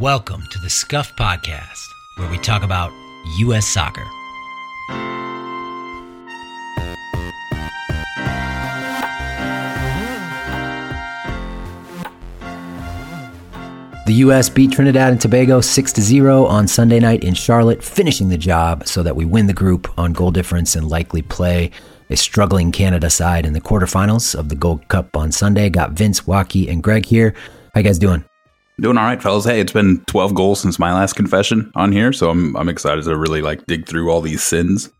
Welcome to the Scuffed Podcast, where we talk about U.S. soccer. The U.S. beat Trinidad and Tobago 6 0 on Sunday night in Charlotte, finishing the job so that we win the group on goal difference and likely play a struggling Canada side in the quarterfinals of the Gold Cup on Sunday. Got Vince, Watke, and Greg here. How you guys doing? Doing all right, fellas. Hey, it's been 12 goals since my last confession on here, so I'm I'm excited to really like dig through all these sins.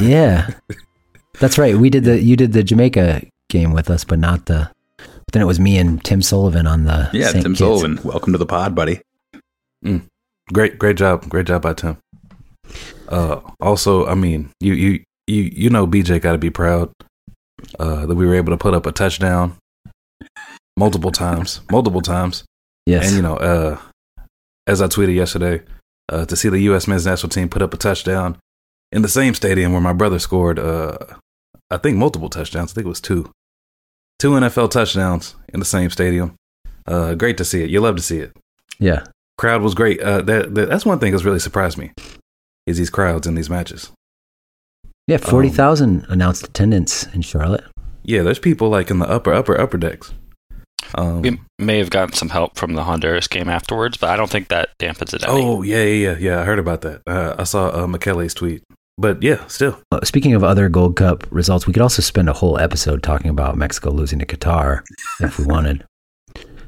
Yeah, that's right. We did the you did the Jamaica game with us, but not the. But then it was me and Tim Sullivan on the Yeah, St. Tim Kitts. Sullivan, welcome to the pod, buddy. Great, great job, great job by Tim. Uh, also, I mean, you you you you know, BJ got to be proud uh, that we were able to put up a touchdown multiple times, multiple times, Yes, and you know, uh, as I tweeted yesterday, uh, to see the U.S. men's national team put up a touchdown in the same stadium where my brother scored, uh, I think multiple touchdowns. I think it was two, two NFL touchdowns in the same stadium. Uh, great to see it. You love to see it yeah, crowd was great. Uh, that, that that's one thing that's really surprised me is these crowds in these matches. yeah. Forty thousand announced attendance in Charlotte. Yeah, there's people like in the upper upper upper decks. Um, We may have gotten some help from the Honduras game afterwards, but I don't think that dampens it any. oh yeah yeah yeah yeah. I heard about that. Uh, I saw uh, McKellay's tweet, but yeah, still. Uh, Speaking of other Gold Cup results, we could also spend a whole episode talking about Mexico losing to Qatar if we wanted.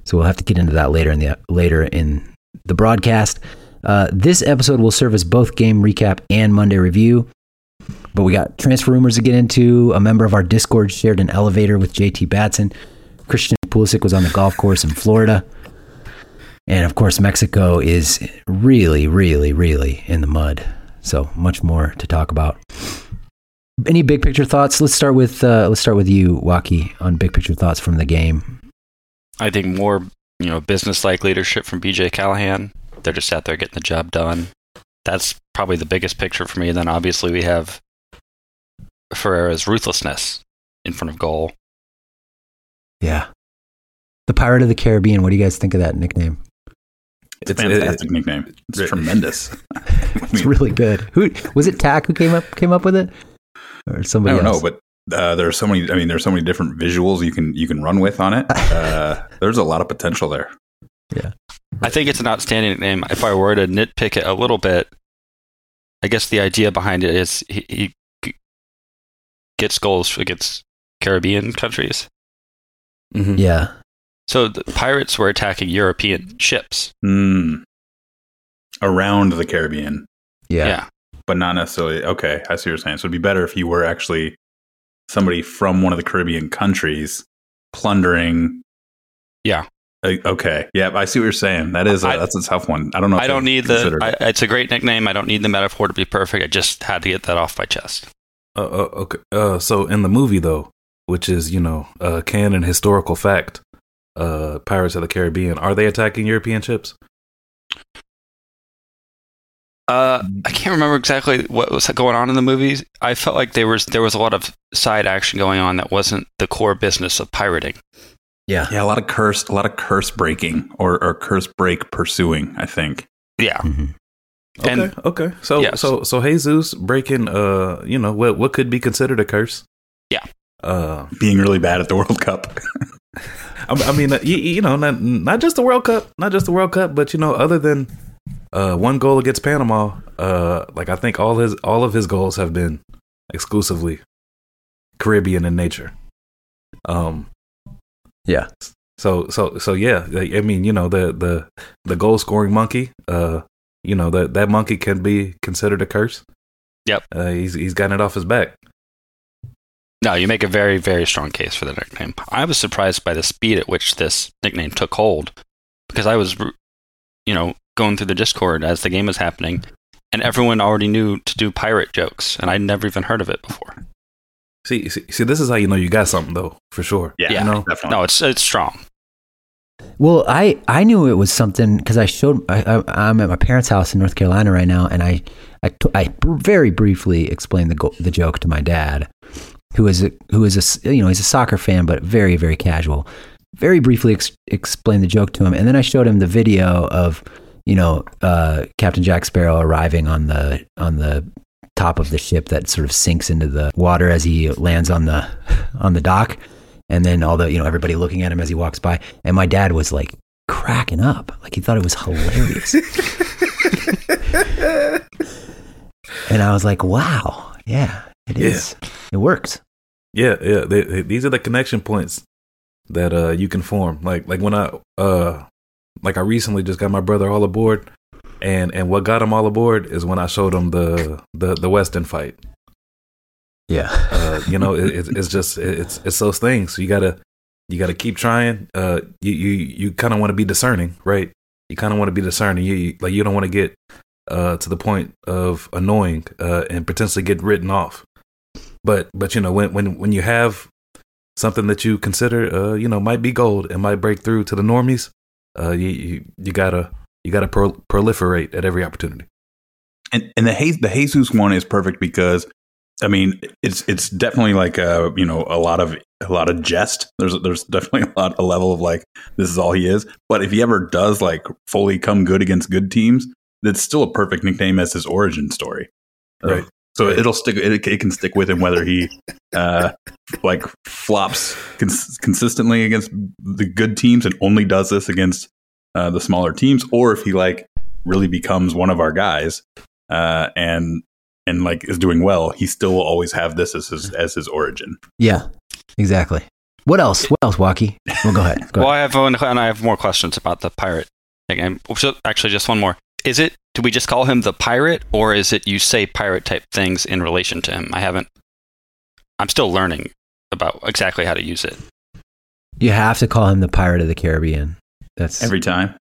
So we'll have to get into that later in the later in the broadcast. Uh, this episode will serve as both game recap and Monday review. But we got transfer rumors to get into. A member of our Discord shared an elevator with JT Batson. Christian Pulisic was on the golf course in Florida. And of course, Mexico is really, really, really in the mud. So much more to talk about. Any big picture thoughts? Let's start with uh, let's start with you, Watke, on big picture thoughts from the game. I think more, you know, business-like leadership from BJ Callahan. They're just out there getting the job done. That's probably the biggest picture for me. And then obviously we have Ferreira's ruthlessness in front of goal. Yeah, the Pirate of the Caribbean. What do you guys think of that nickname? It's a It's- it- fantastic nickname. It's it- tremendous. It's really good. Who was it? Tack who came up came up with it, or somebody? I don't know, but uh, there are so many. I mean, there's so many different visuals you can you can run with on it. Uh, there's a lot of potential there. Yeah, I think it's an outstanding name. If I were to nitpick it a little bit, I guess the idea behind it is he, he gets goals against Caribbean countries. Mhm. yeah, So the pirates were attacking European ships. Mm. Around the Caribbean, yeah, yeah. but not necessarily. Okay, I see what you're saying. So it'd be better if you were actually somebody from one of the Caribbean countries plundering. Yeah. Uh, Okay. Yeah, I see what you're saying. That is a, I- that's a tough one. I don't know. if I don't need the. I, it's a great nickname. I don't need the metaphor to be perfect. I just had to get that off my chest. Uh, uh, okay. Uh, so in the movie though, which is you know uh, canon historical fact, uh, Pirates of the Caribbean, are they attacking European ships? Uh, I can't remember exactly what was going on in the movies. I felt like there was there was a lot of side action going on that wasn't the core business of pirating. yeah, Yeah, a lot of curse, a lot of curse breaking or, or curse break pursuing. I think. Yeah, Mhm. Okay, And- okay. So Yes. so so Jesus breaking uh you know what what could be considered a curse? Yeah. Uh, being really bad at the World Cup. I, I mean, uh, you, you know, not not just the World Cup, not just the World Cup, but you know, other than uh, one goal against Panama, uh, like I think all his all of his goals have been exclusively Caribbean in nature. Um. Yeah. So so so yeah, I mean, you know, the the the goal scoring monkey, uh, you know that that monkey can be considered a curse. Yep. Uh, he's he's gotten it off his back. No, you make a very very strong case for the nickname. I was surprised by the speed at which this nickname took hold because I was, you know, going through the Discord as the game was happening, and everyone already knew to do pirate jokes, and I'd never even heard of it before. See, see, see, this is how you know you got something though, for sure. Yeah, Yeah. No. definitely. No, it's it's strong. Well, I I knew it was something because I showed I, I, I'm at my parents' house in North Carolina right now, and I I, t- I br- very briefly explained the go- the joke to my dad, who is a, who is a you know he's a soccer fan but very very casual. Very briefly ex- explained the joke to him, and then I showed him the video of you know, uh, Captain Jack Sparrow arriving on the on the top of the ship that sort of sinks into the water as he lands on the on the dock, and then all the you know everybody looking at him as he walks by, and my dad was like cracking up, like he thought it was hilarious, and I was like, wow, yeah, it Yeah. it works. Yeah, yeah. They, they- these are the connection points that uh you can form. Like like when I uh like I recently just got my brother all aboard, and and what got him all aboard is when I showed him the the the Weston fight. Yeah, Uh, you know, it, it's it's just it's it's those things. You gotta you gotta keep trying. Uh, you you you kind of want to be discerning, right? You kind of want to be discerning. You, you like you don't want to get uh to the point of annoying uh and potentially get written off. But but you know when when when you have something that you consider uh you know might be gold and might break through to the normies, uh you you, you gotta you gotta pro- proliferate at every opportunity. And and the Je- the Jesus one is perfect because I mean it's it's definitely like a you know a lot of a lot of jest. There's there's definitely a lot a level of like this is all he is. But if he ever does like fully come good against good teams, that's still a perfect nickname as his origin story. Right. So Right. it'll stick. It, it can stick with him whether he uh, like flops cons- consistently against the good teams and only does this against uh, the smaller teams, or if he like really becomes one of our guys uh, and and like is doing well, he still will always have this as his as his origin. yeah, exactly. What else? What else, Watke? Well, go ahead. Go Well, ahead. I have one, and I have more questions about the pirate nickname. So, actually, just one more. Is it? Do we just call him the pirate, or is it you say pirate type things in relation to him? I haven't. I'm still learning about exactly how to use it. You have to call him the Pirate of the Caribbean. That's Every time,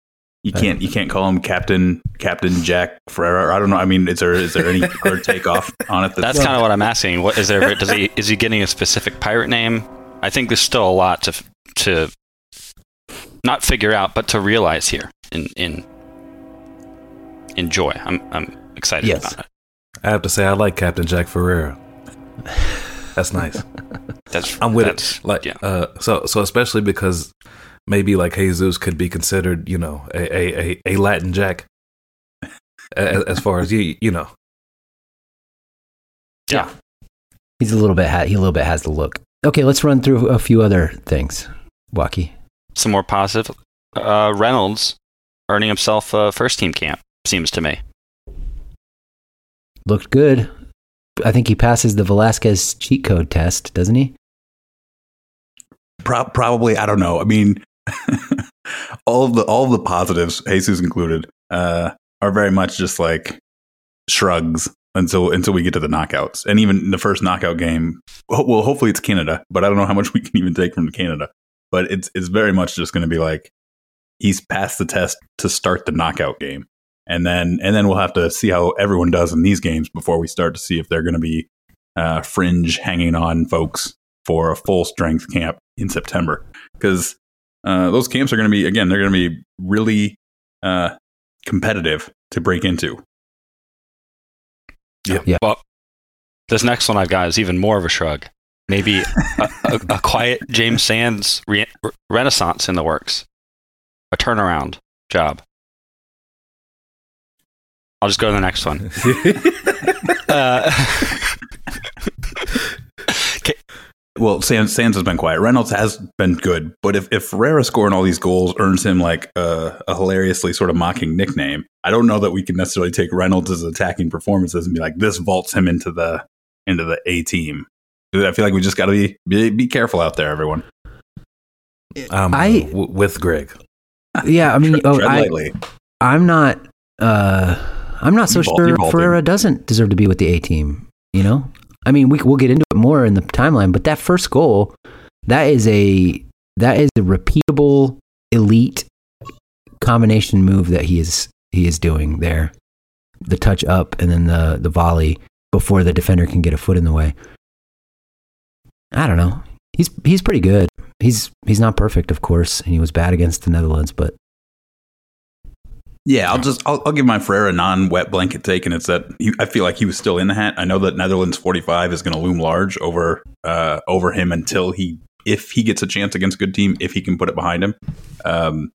you can't you can't call him Captain Captain Jack Ferreira. I don't know. I mean, is there is there any other takeoff on it? That's kind of what I'm asking. What is there? Does he is he getting a specific pirate name? I think there's still a lot to to not figure out, but to realize here in in enjoy. I'm I'm excited Yes. about it. I have to say I like Captain Jack Ferreira. That's nice. That's I'm with that's, it. Like, yeah. uh, so so especially because maybe like Jesus could be considered, you know, a a, a, a Latin Jack. As, as far as you you know, Yeah. he's a little bit. Ha- he a little bit has the look. Okay, let's run through a few other things. Watke. some more positive. Uh, Reynolds earning himself a first team camp seems to me. looked good. I think he passes the Velasquez cheat code test, doesn't he? Pro- probably I don't know. I mean, all of the all of the positives, Jesus included, uh, are very much just like shrugs until until we get to the knockouts, and even the first knockout game. Well, well, hopefully it's Canada, but I don't know how much we can even take from Canada. But it's it's very much just going to be like he's passed the test to start the knockout game, and then and then we'll have to see how everyone does in these games before we start to see if they're going to be uh, fringe hanging on folks for a full strength camp in September because uh, those camps are going to be again they're going to be really uh, competitive to break into. Yeah. Well, this next one I've got is even more of a shrug. Maybe a, a, a quiet James Sands re- renaissance in the works, a turnaround job. I'll just go to the next one. Uh, Well, Sands, Sands has been quiet. Reynolds has been good, but if if Ferreira scoring all these goals earns him like a, a hilariously sort of mocking nickname, I don't know that we can necessarily take Reynolds' attacking performances and be like this vaults him into the into the A team. I feel like we just got to be, be be careful out there, everyone. um, I- w- with Greg. Yeah, I mean, oh, Tread I, I'm not. Uh, I'm not so sure. Ferreira doesn't deserve to be with the A team. You know, I mean, we we'll get into it more in the timeline, but that first goal, that is a that is a repeatable elite combination move that he is he is doing there. The touch up and then the the volley before the defender can get a foot in the way. I don't know. He's he's pretty good. He's he's not perfect, of course, and he was bad against the Netherlands, but Yeah, I'll just I'll, I'll give my Ferreira non-wet blanket take, and it's that he, I feel like he was still in the hat. I know that Netherlands 45 is going to loom large over uh, over him until he if he gets a chance against a good team, if he can put it behind him. Um,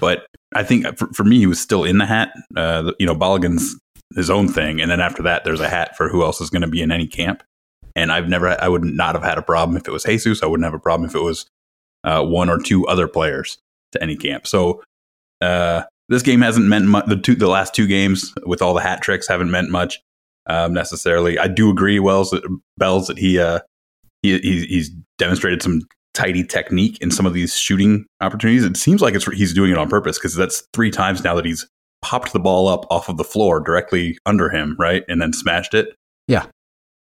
but I think for, for me, he was still in the hat. Uh, you know, Balogun's his own thing, and then after that, there's a hat for who else is going to be in any camp. And I've never, I would not have had a problem if it was Jesus. I wouldn't have a problem if it was uh, one or two other players to any camp. So uh, this game hasn't meant much. The two, the last two games with all the hat tricks haven't meant much um, necessarily. I do agree, Wells, that, Belz, that he, uh, he he's, he's demonstrated some tidy technique in some of these shooting opportunities. It seems like it's he's doing it on purpose because that's three times now that he's popped the ball up off of the floor directly under him, right, and then smashed it. Yeah.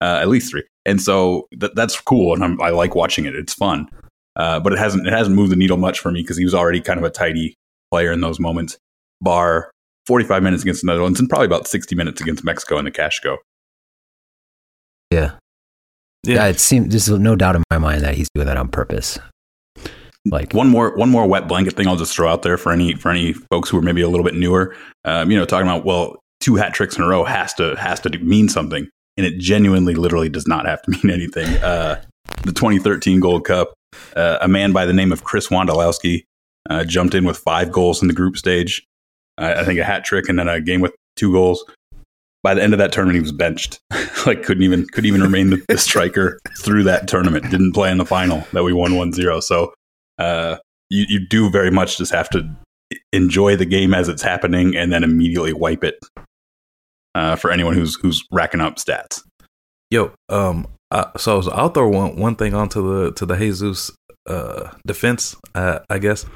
uh, at least three, and so that, that's cool, and I'm, I like watching it. It's fun, uh, but it hasn't it hasn't moved the needle much for me because he was already kind of a tidy player in those moments. Bar 45 minutes against the Netherlands and probably about 60 minutes against Mexico in the cash go. Yeah. Yeah. Yeah, it seems there's no doubt in my mind that he's doing that on purpose. Like One more one more wet blanket thing I'll just throw out there for any for any folks who are maybe a little bit newer. Um, you know, talking about well, two hat tricks in a row has to has to mean something, and it genuinely, literally does not have to mean anything. Uh, the 2013 Gold Cup, uh, a man by the name of Chris Wondolowski uh, jumped in with five goals in the group stage. Uh, I think a hat trick and then a game with two goals. By the end of that tournament, he was benched. like couldn't even couldn't even remain the, the striker through that tournament. Didn't play in the final that we won 1-0. So uh, you, you do very much just have to enjoy the game as it's happening and then immediately wipe it uh, for anyone who's who's racking up stats. Yo, um, I, so I'll throw one one thing onto the to the Jesus uh defense. I guess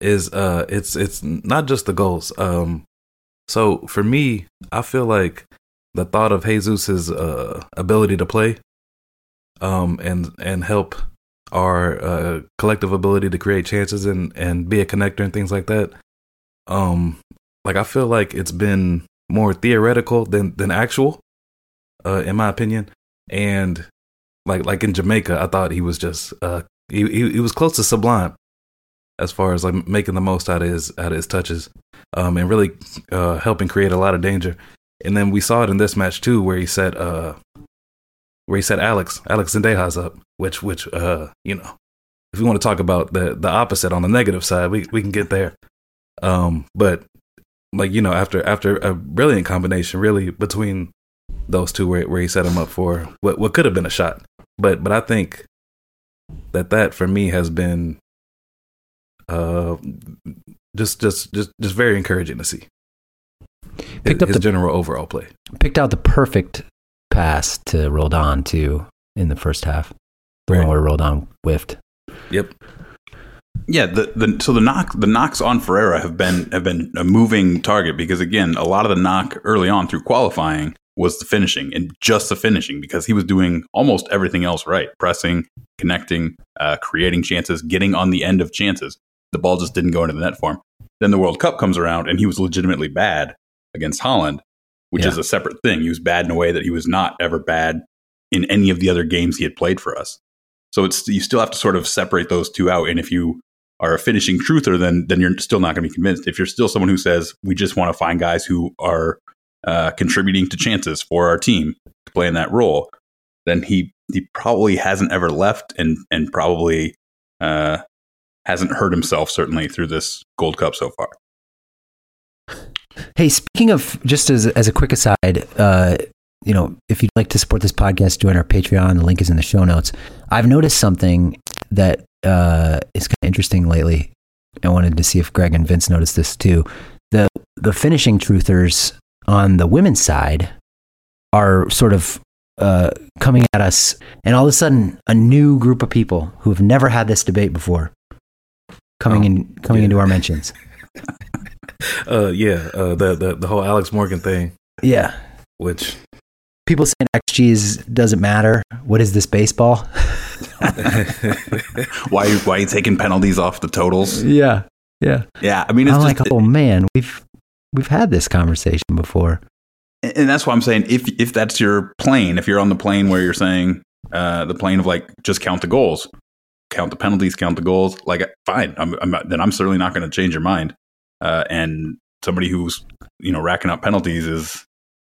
is uh it's it's not just the goals. Um, so for me, I feel like the thought of Jesus's uh ability to play, um, and and help our uh, collective ability to create chances and and be a connector and things like that. Um, like I feel like it's been more theoretical than than actual, uh, in my opinion. And like like in Jamaica, I thought he was just uh he he, he was close to sublime as far as like making the most out of his out of his touches, um, and really uh helping create a lot of danger. And then we saw it in this match too, where he set uh where he set Alex Alex Zendejas up, which which uh you know if we want to talk about the the opposite on the negative side, we we can get there. Um, but like you know after after a brilliant combination really between those two where where he set him up for what what could have been a shot. But but I think that that for me has been uh just just just just very encouraging to see. Picked his, up his the- general overall play. picked out the perfect pass to Roldan too in the first half. The Right. one where Roldan whiffed. Yep. Yeah, the, the so the knock the knocks on Ferreira have been have been a moving target because again, a lot of the knock early on through qualifying was the finishing and just the finishing because he was doing almost everything else right, pressing, connecting, uh, creating chances, getting on the end of chances. The ball just didn't go into the net for him. Then the World Cup comes around and he was legitimately bad against Holland, which Yeah. is a separate thing. He was bad in a way that he was not ever bad in any of the other games he had played for us. So it's you still have to sort of separate those two out. And if you are a finishing truther, then then you're still not going to be convinced. If you're still someone who says we just want to find guys who are uh, contributing to chances for our team to play in that role, then he he probably hasn't ever left and and probably uh, hasn't hurt himself certainly through this Gold Cup so far. Hey, speaking of just as as a quick aside, uh, you know, if you'd like to support this podcast, join our Patreon. The link is in the show notes. I've noticed something that uh, is kind of interesting lately. I wanted to see if Greg and Vince noticed this too. The the finishing truthers on the women's side are sort of uh, coming at us, and all of a sudden, a new group of people who have never had this debate before coming Oh, in coming yeah. into our mentions. Uh yeah, uh the the the whole Alex Morgan thing, Yeah, which people saying XGs doesn't matter. What is this baseball? Why why are you taking penalties off the totals? yeah, yeah. Yeah, I mean it's I'm just, like, oh man, we've we've had this conversation before. and that's why I'm saying if if that's your plane, if you're on the plane where you're saying uh, the plane of like just count the goals, count the penalties, count the goals, like fine, I'm, I'm not, then I'm certainly not going to change your mind. Uh, and somebody who's you know racking up penalties is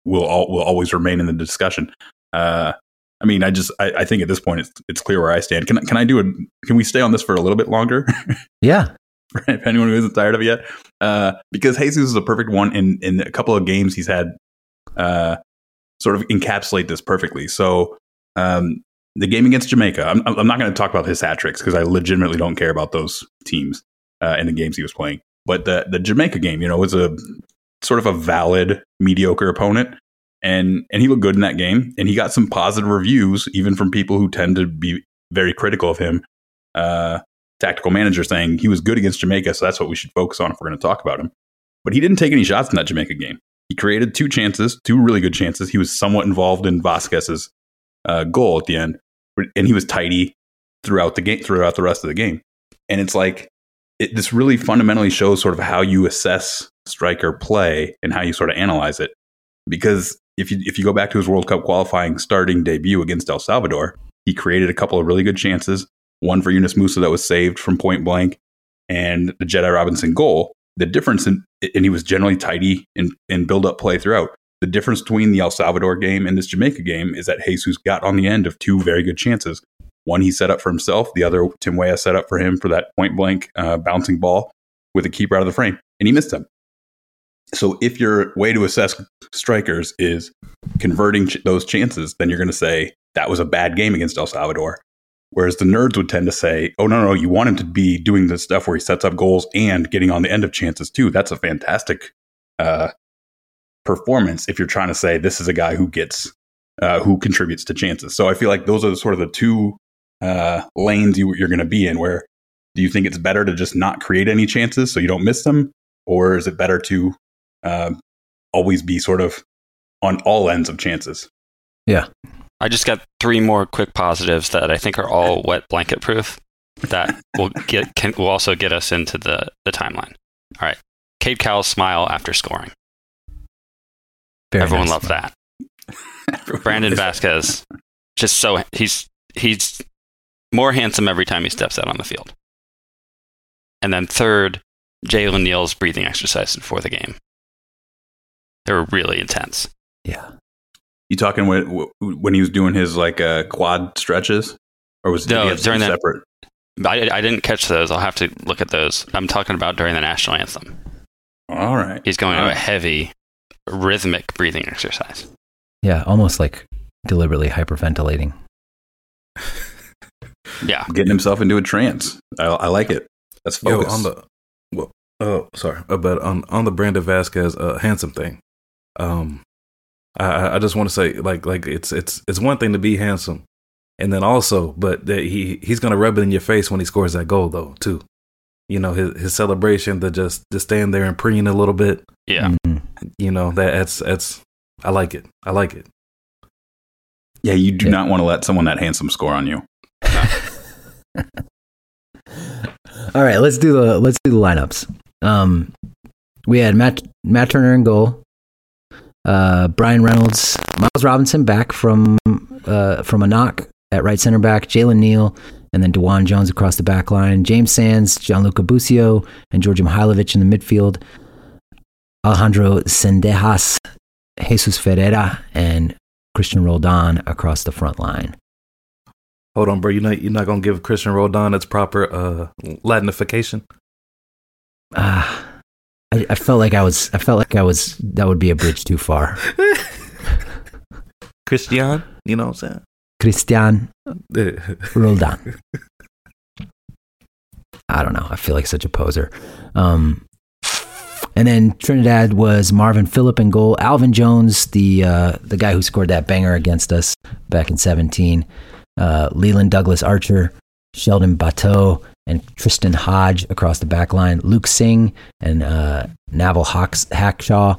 will all, will always remain in the discussion. Uh, I mean, I just I, I think at this point it's it's clear where I stand. Can can I do a can we stay on this for a little bit longer? Yeah, if anyone who isn't tired of it yet. Uh, because Jesus is a perfect one in in a couple of games he's had. Uh, sort of encapsulate this perfectly. So um, the game against Jamaica, I'm, I'm not going to talk about his hat tricks because I legitimately don't care about those teams uh, in the games he was playing. But the the Jamaica game, you know, was a sort of a valid mediocre opponent, and and he looked good in that game, and he got some positive reviews even from people who tend to be very critical of him. Uh, tactical manager saying he was good against Jamaica, so that's what we should focus on if we're going to talk about him. But he didn't take any shots in that Jamaica game. He created two chances, two really good chances. He was somewhat involved in Vazquez's uh, goal at the end, and he was tidy throughout the game, throughout the rest of the game. And it's like it, this really fundamentally shows sort of how you assess striker play and how you sort of analyze it. Because if you if you go back to his World Cup qualifying starting debut against El Salvador, he created a couple of really good chances. One for Yunus Musah that was saved from point blank, and the Jedi Robinson goal the difference in, and he was generally tidy in, in build up play throughout. The difference between the El Salvador game and this Jamaica game is that Jesus got on the end of two very good chances. One he set up for himself, the other Tim Weah set up for him for that point blank uh, bouncing ball with a keeper out of the frame, and he missed them. So if your way to assess strikers is converting ch- those chances, then you're going to say that was a bad game against El Salvador. Whereas the nerds would tend to say, oh, no, no, you want him to be doing the stuff where he sets up goals and getting on the end of chances too. That's a fantastic uh, performance if you're trying to say this is a guy who gets, uh, who contributes to chances. So I feel like those are sort of the two uh, lanes you, you're going to be in where do you think it's better to just not create any chances so you don't miss them? Or is it better to uh, always be sort of on all ends of chances? Yeah. I just got three more quick positives that I think are all wet blanket proof that will get can will also get us into the the timeline. All right, Cade Cowell's smile after scoring. Very Everyone nice. loved that. Brandon Vazquez, just so he's he's more handsome every time he steps out on the field. And then third, Jalen Neal's breathing exercises before the game. They were really intense. Yeah. You talking when when he was doing his like uh, quad stretches, or was No, he during some that- separate? I, I didn't catch those. I'll have to look at those. I'm talking about during the national anthem. All right, He's going to All a heavy rhythmic breathing exercise. Yeah. Almost like deliberately hyperventilating. Yeah. getting himself into a trance. I, I like it. That's Yo, focus. on the well, oh, sorry, uh, but on on the Brandon Vazquez uh, handsome thing, um, I- I I just want to say like like it's it's it's one thing to be handsome, and then also, but that he he's gonna rub it in your face when he scores that goal though too. You know his his celebration to just to stand there and preen a little bit. Yeah. Mhm. You know that that's that's I like it. I like it. yeah, you do Yeah. not want to let someone that handsome score on you. All right, let's do the let's do the lineups. Um, we had Matt Matt Turner in goal, uh, Brian Reynolds, Miles Robinson back from uh, from a knock at right center back, Jalen Neal, and then DeJuan Jones across the back line, James Sands, Gianluca Busio, and Djordje Mihailovic in the midfield, Alejandro Zendejas, Jesus Ferreira, and Cristian Roldan across the front line. Hold on, bro. You're not you're not gonna give Cristian Roldan its proper uh Latinification? Ah, I, I felt like I was. I felt like I was. That would be a bridge too far. Christian, you know what I'm saying? Christian? Roldan. I don't know. I feel like such a poser. Um, and then Trinidad was Marvin Phillip in goal. Alvin Jones, the uh, the guy who scored that banger against us back in 17. Uh, Leland Douglas Archer, Sheldon Bateau, and Tristan Hodge across the back line. Luke Singh and uh, Neveal Hawks, Hackshaw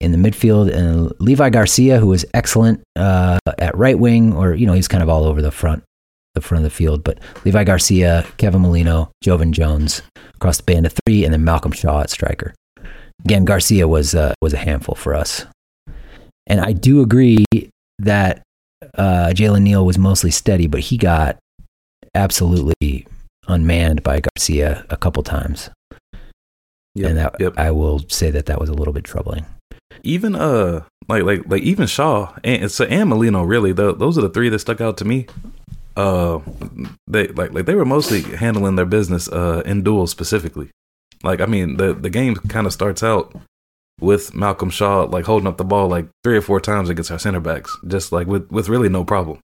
in the midfield. And Levi Garcia, who was excellent uh, at right wing, or, you know, he's kind of all over the front the front of the field. But Levi Garcia, Kevin Molino, Joevin Jones across the band of three, and then Malcolm Shaw at striker. Again, Garcia was uh, was a handful for us, and I do agree that uh, Jalen Neal was mostly steady, but he got absolutely unmanned by Garcia a couple times, Yep, and that yep. I will say that that was a little bit troubling. even uh like like like even Shaw and so and Molino really tho- those are the three that stuck out to me. Uh, they like like they were mostly handling their business uh in duels specifically. Like I mean, the the game kind of starts out with Malcolm Shaw like holding up the ball like three or four times against our center backs, just like with with really no problem.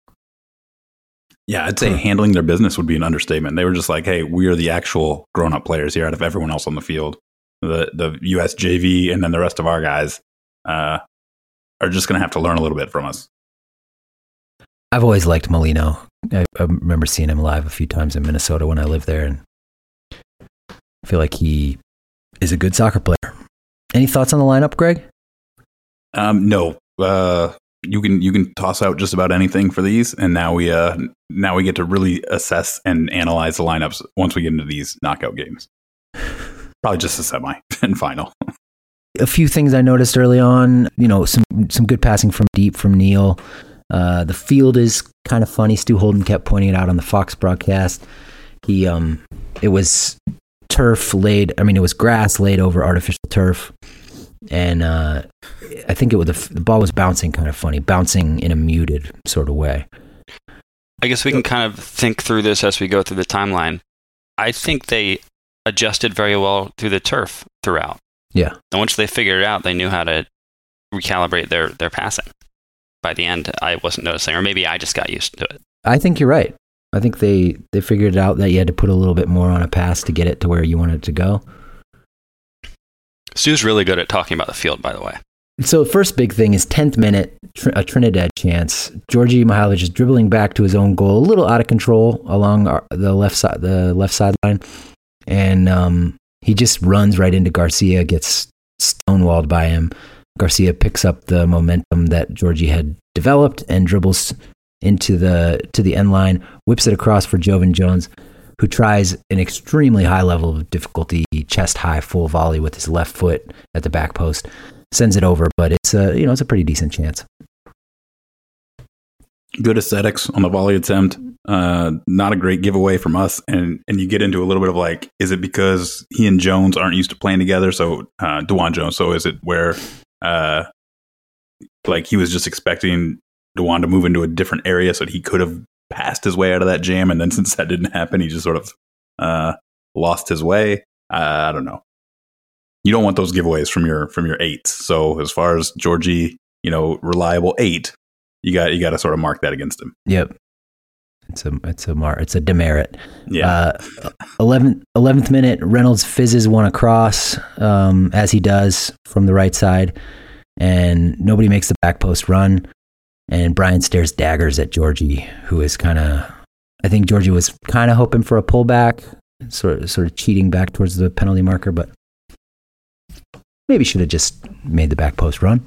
Yeah, I'd say handling their business would be an understatement. They were just like, "Hey, we are the actual grown-up players here out of everyone else on the field. The the US JV and then the rest of our guys uh, are just going to have to learn a little bit from us." I've always liked Molino. I, I remember seeing him live a few times in Minnesota when I lived there, and I feel like he is a good soccer player. Any thoughts on the lineup, Greg? Um, no, uh, you can you can toss out just about anything for these, and now we uh now we get to really assess and analyze the lineups once we get into these knockout games. Probably just a semi and final. A few things I noticed early on. You know, some some good passing from deep from Neal Uh, the field is kind of funny. Stu Holden kept pointing it out on the Fox broadcast. He um, it was turf laid. I mean, it was grass laid over artificial turf, and uh, I think it was the, the ball was bouncing kind of funny, bouncing in a muted sort of way. I guess we can kind of think through this as we go through the timeline. I think they adjusted very well through the turf throughout. Yeah. And once they figured it out, they knew how to recalibrate their, their passing. By the end, I wasn't noticing, or maybe I just got used to it. I think you're right. I think they they figured out that you had to put a little bit more on a pass to get it to where you wanted it to go. Stu's really good at talking about the field, by the way. So first big thing is 10th minute, a Trinidad chance. Djordje Mihailovic is dribbling back to his own goal, a little out of control along our, the left side, the left sideline, and um, he just runs right into Garcia, gets stonewalled by him. Garcia picks up the momentum that Georgie had developed and dribbles into the to the end line, whips it across for Joevin Jones, who tries an extremely high level of difficulty, chest high full volley with his left foot at the back post sends it over, but it's a you know it's a pretty decent chance. Good aesthetics on the volley attempt. Uh, not a great giveaway from us, and and you get into a little bit of like, is it because he and Jones aren't used to playing together? So uh, DeJuan Jones. So is it where, uh, like he was just expecting DeJuan to move into a different area so that he could have passed his way out of that jam, and then since that didn't happen, he just sort of uh, lost his way. Uh, I don't know you don't want those giveaways from your from your eights. So as far as Georgie, you know, reliable eight, you got you got to sort of mark that against him. Yep. It's a it's a mar it's a demerit. Yeah. Uh, 11th, 11th minute, Reynolds fizzes one across um, as he does from the right side, and nobody makes the back post run. And Brian stares daggers at Georgie, who is kind of. I think Georgie was kind of hoping for a pullback, sort of sort of cheating back towards the penalty marker, but maybe should have just made the back post run.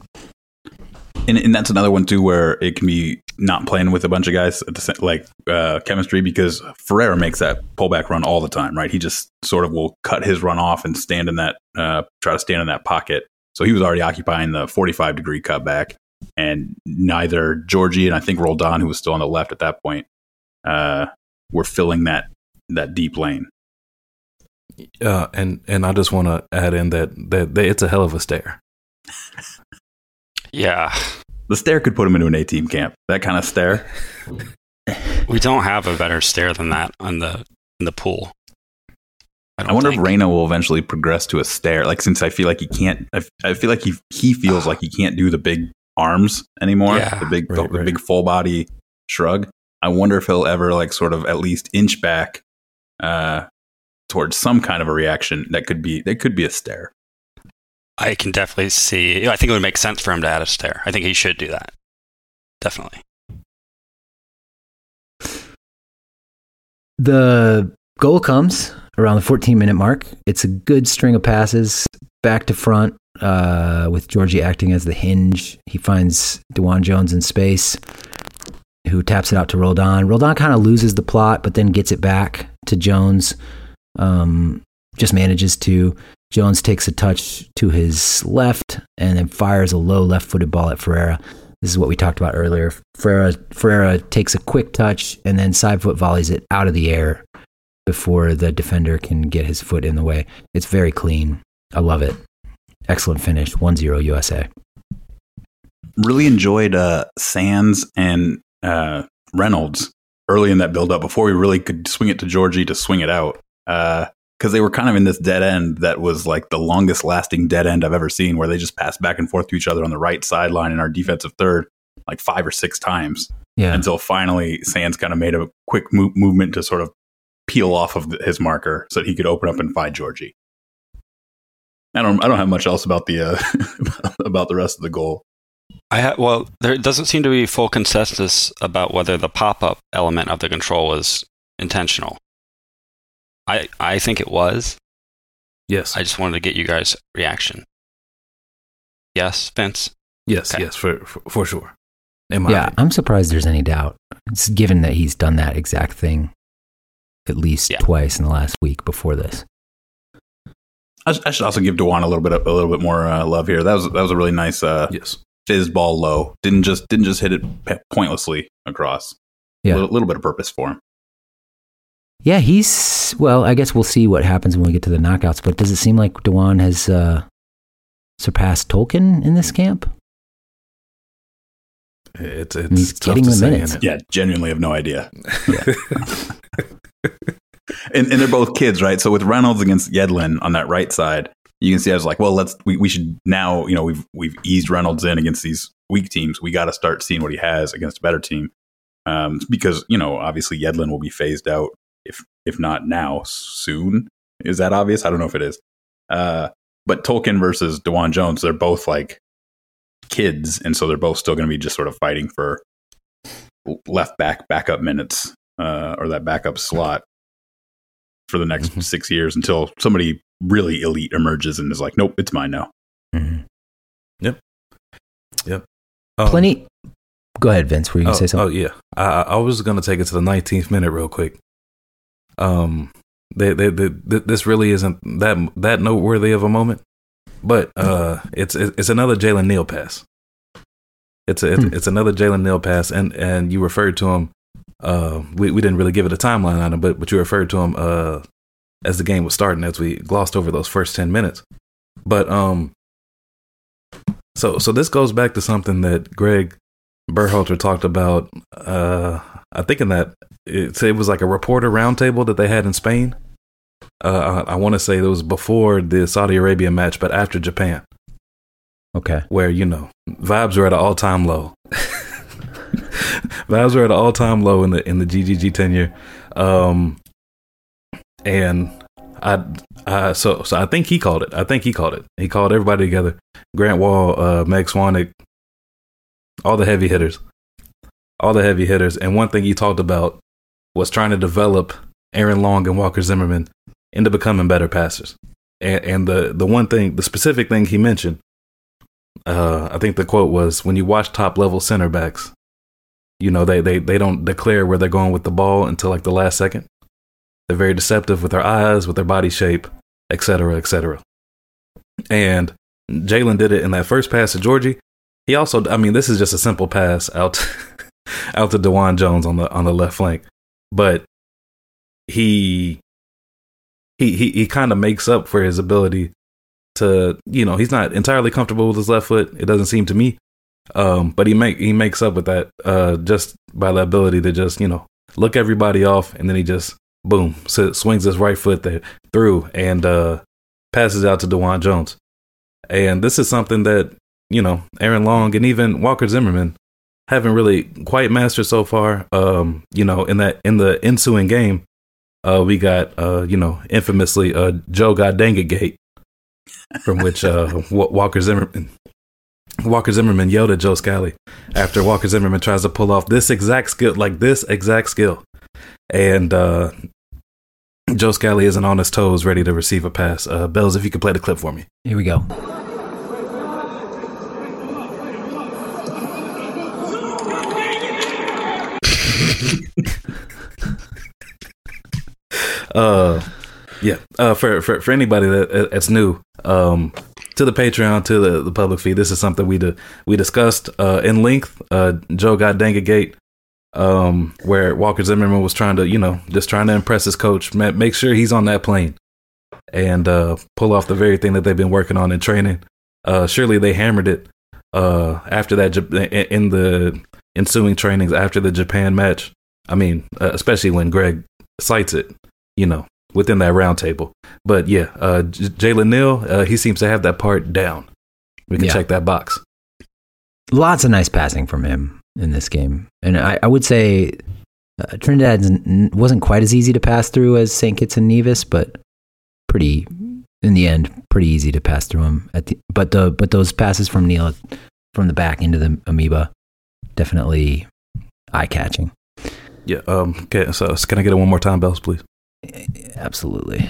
And, and that's another one too, where it can be not playing with a bunch of guys at the same, like uh, chemistry because Ferreira makes that pullback run all the time, right? He just sort of will cut his run off and stand in that, uh, try to stand in that pocket. So he was already occupying the 45 degree cutback, and neither Georgie and I think Roldan, who was still on the left at that point, uh, were filling that that deep lane. Uh, and and I just want to add in that, that that it's a hell of a stare. Yeah. The stare could put him into an A team camp. That kind of stare. We don't have a better stare than that on the in the pool. I, don't wonder think. if Reyna will eventually progress to a stare. Like since I feel like he can't, I, I feel like he he feels like he can't do the big arms anymore. Yeah. the big Right, the right. big full body shrug. I wonder if he'll ever like sort of at least inch back uh, towards some kind of a reaction that could be that could be a stare. I can definitely see. I think it would make sense for him to add a stare. I think he should do that. Definitely. The goal comes around the 14 minute mark. It's a good string of passes back to front uh, with Georgie acting as the hinge. He finds DeJuan Jones in space, who taps it out to Roldan. Roldan kind of loses the plot, but then gets it back to Jones. Um, just manages to. Jones takes a touch to his left and then fires a low left footed ball at Ferreira. This is what we talked about earlier. Ferreira, Ferreira takes a quick touch and then side foot volleys it out of the air before the defender can get his foot in the way. It's very clean. I love it. Excellent finish. 1 0 USA. Really enjoyed uh, Sands and uh, Reynolds early in that build up before we really could swing it to Georgie to swing it out. Uh, because they were kind of in this dead end that was like the longest lasting dead end I've ever seen, where they just passed back and forth to each other on the right sideline in our defensive third like five or six times Yeah. until finally Sands kind of made a quick mo- movement to sort of peel off of the, his marker so that he could open up and find Georgie. I don't. I don't have much else about the uh, about the rest of the goal. I ha- well, there doesn't seem to be full consensus about whether the pop-up element of the control was intentional. I I think it was. Yes. I just wanted to get you guys' reaction. Yes, Vince. yes. Okay. Yes. For, for for sure. In yeah, opinion. I'm surprised there's any doubt. It's given that he's done that exact thing at least Yeah. twice in the last week before this. I, I should also give DeJuan a little bit of, a little bit more uh, love here. That was that was a really nice uh, Yes. fizz ball low. Didn't just didn't just hit it pointlessly across. Yeah. a little, little bit of purpose for him. Yeah, he's well. I guess we'll see what happens when we get to the knockouts. But does it seem like DeJuan has uh, surpassed Tolkin in this camp? It's he's it's tough getting to the say, minutes. isn't Yeah, genuinely have no idea. it? and, and they're both kids, right? So with Reynolds against Yedlin on that right side, you can see I was like, well, let's we, we should now, you know, we've we've eased Reynolds in against these weak teams. We got to start seeing what he has against a better team, um, because you know, obviously Yedlin will be phased out if if not now, soon. Is that obvious? I don't know if it is. Uh, but Tolkin versus DeJuan Jones, they're both like kids, and so they're both still going to be just sort of fighting for left back backup minutes uh, or that backup slot for the next Mhm. six years until somebody really elite emerges and is like, nope, it's mine now. Mhm. Yep. Yep. Um, Plenty. Go ahead, Vince. Were you Oh, gonna say something? oh yeah, I, I I was gonna take it to the 19th minute real quick. Um, they, they, they, th- this really isn't that that noteworthy of a moment, but uh, it's it's another Jalen Neal pass. It's a, it's, Hmm. it's another Jalen Neal pass, and and you referred to him. Uh, we we didn't really give it a timeline on him, but but you referred to him uh as the game was starting, as we glossed over those first ten minutes. But um, so so this goes back to something that Greg Berhalter talked about. Uh, I think in that it, it was like a reporter roundtable that they had in Spain. Uh, I, I want to say it was before the Saudi Arabia match, but after Japan, Okay. where you know vibes were at an all time low. Vibes were at an all time low in the in the GGG tenure, um, and I, I so so I think he called it. I think he called it. He called everybody together. Grant Wahl, uh, Meg Swanick, all the heavy hitters, all the heavy hitters. And one thing he talked about was trying to develop Aaron Long and Walker Zimmerman into becoming better passers. And, and the the one thing, the specific thing he mentioned, uh, I think the quote was, "When you watch top level center backs, you know they they they don't declare where they're going with the ball until like the last second. They're very deceptive with their eyes, with their body shape, et cetera, et cetera. And Jalen did it in that first pass to Georgie. He also, I mean, this is just a simple pass out, out to DeJuan Jones on the on the left flank, but he he he, he kind of makes up for his ability to, you know, he's not entirely comfortable with his left foot. It doesn't seem to me, um, but he make he makes up with that uh, just by the ability to just you know look everybody off, and then he just boom s- swings his right foot there through and uh, passes out to DeJuan Jones. And this is something that, you know, Aaron Long and even Walker Zimmerman haven't really quite mastered so far. Um, you know, in that in the ensuing game, uh, we got uh, you know, infamously uh Joe got dang it gate, from which uh Walker Zimmerman Walker Zimmerman yelled at Joe Scally after Walker Zimmerman tries to pull off this exact skill, like this exact skill. And uh Joe Scally isn't on his toes, ready to receive a pass. Uh, Belz, if you could play the clip for me. Here we go. uh yeah uh for for, for anybody that that's new um to the patreon to the, the public feed. This is something we we discussed uh in length uh joe got dang gate um where walker zimmerman was trying to you know just trying to impress his coach make sure he's on that plane and uh pull off the very thing that they've been working on in training. Uh surely they hammered it uh after that in the ensuing trainings after the japan match. I mean uh, especially when greg cites it you know, within that round table. But yeah, uh, J- Jalen Neal, uh, he seems to have that part down. We can Yeah. check that box. Lots of nice passing from him in this game, and I, I would say uh, Trinidad n- wasn't quite as easy to pass through as St. Kitts and Nevis, but pretty in the end, pretty easy to pass through him. At the, but the but those passes from Neal from the back into the amoeba definitely eye catching. Yeah. Um. Okay. So can I get it one more time, Belz, please? Absolutely.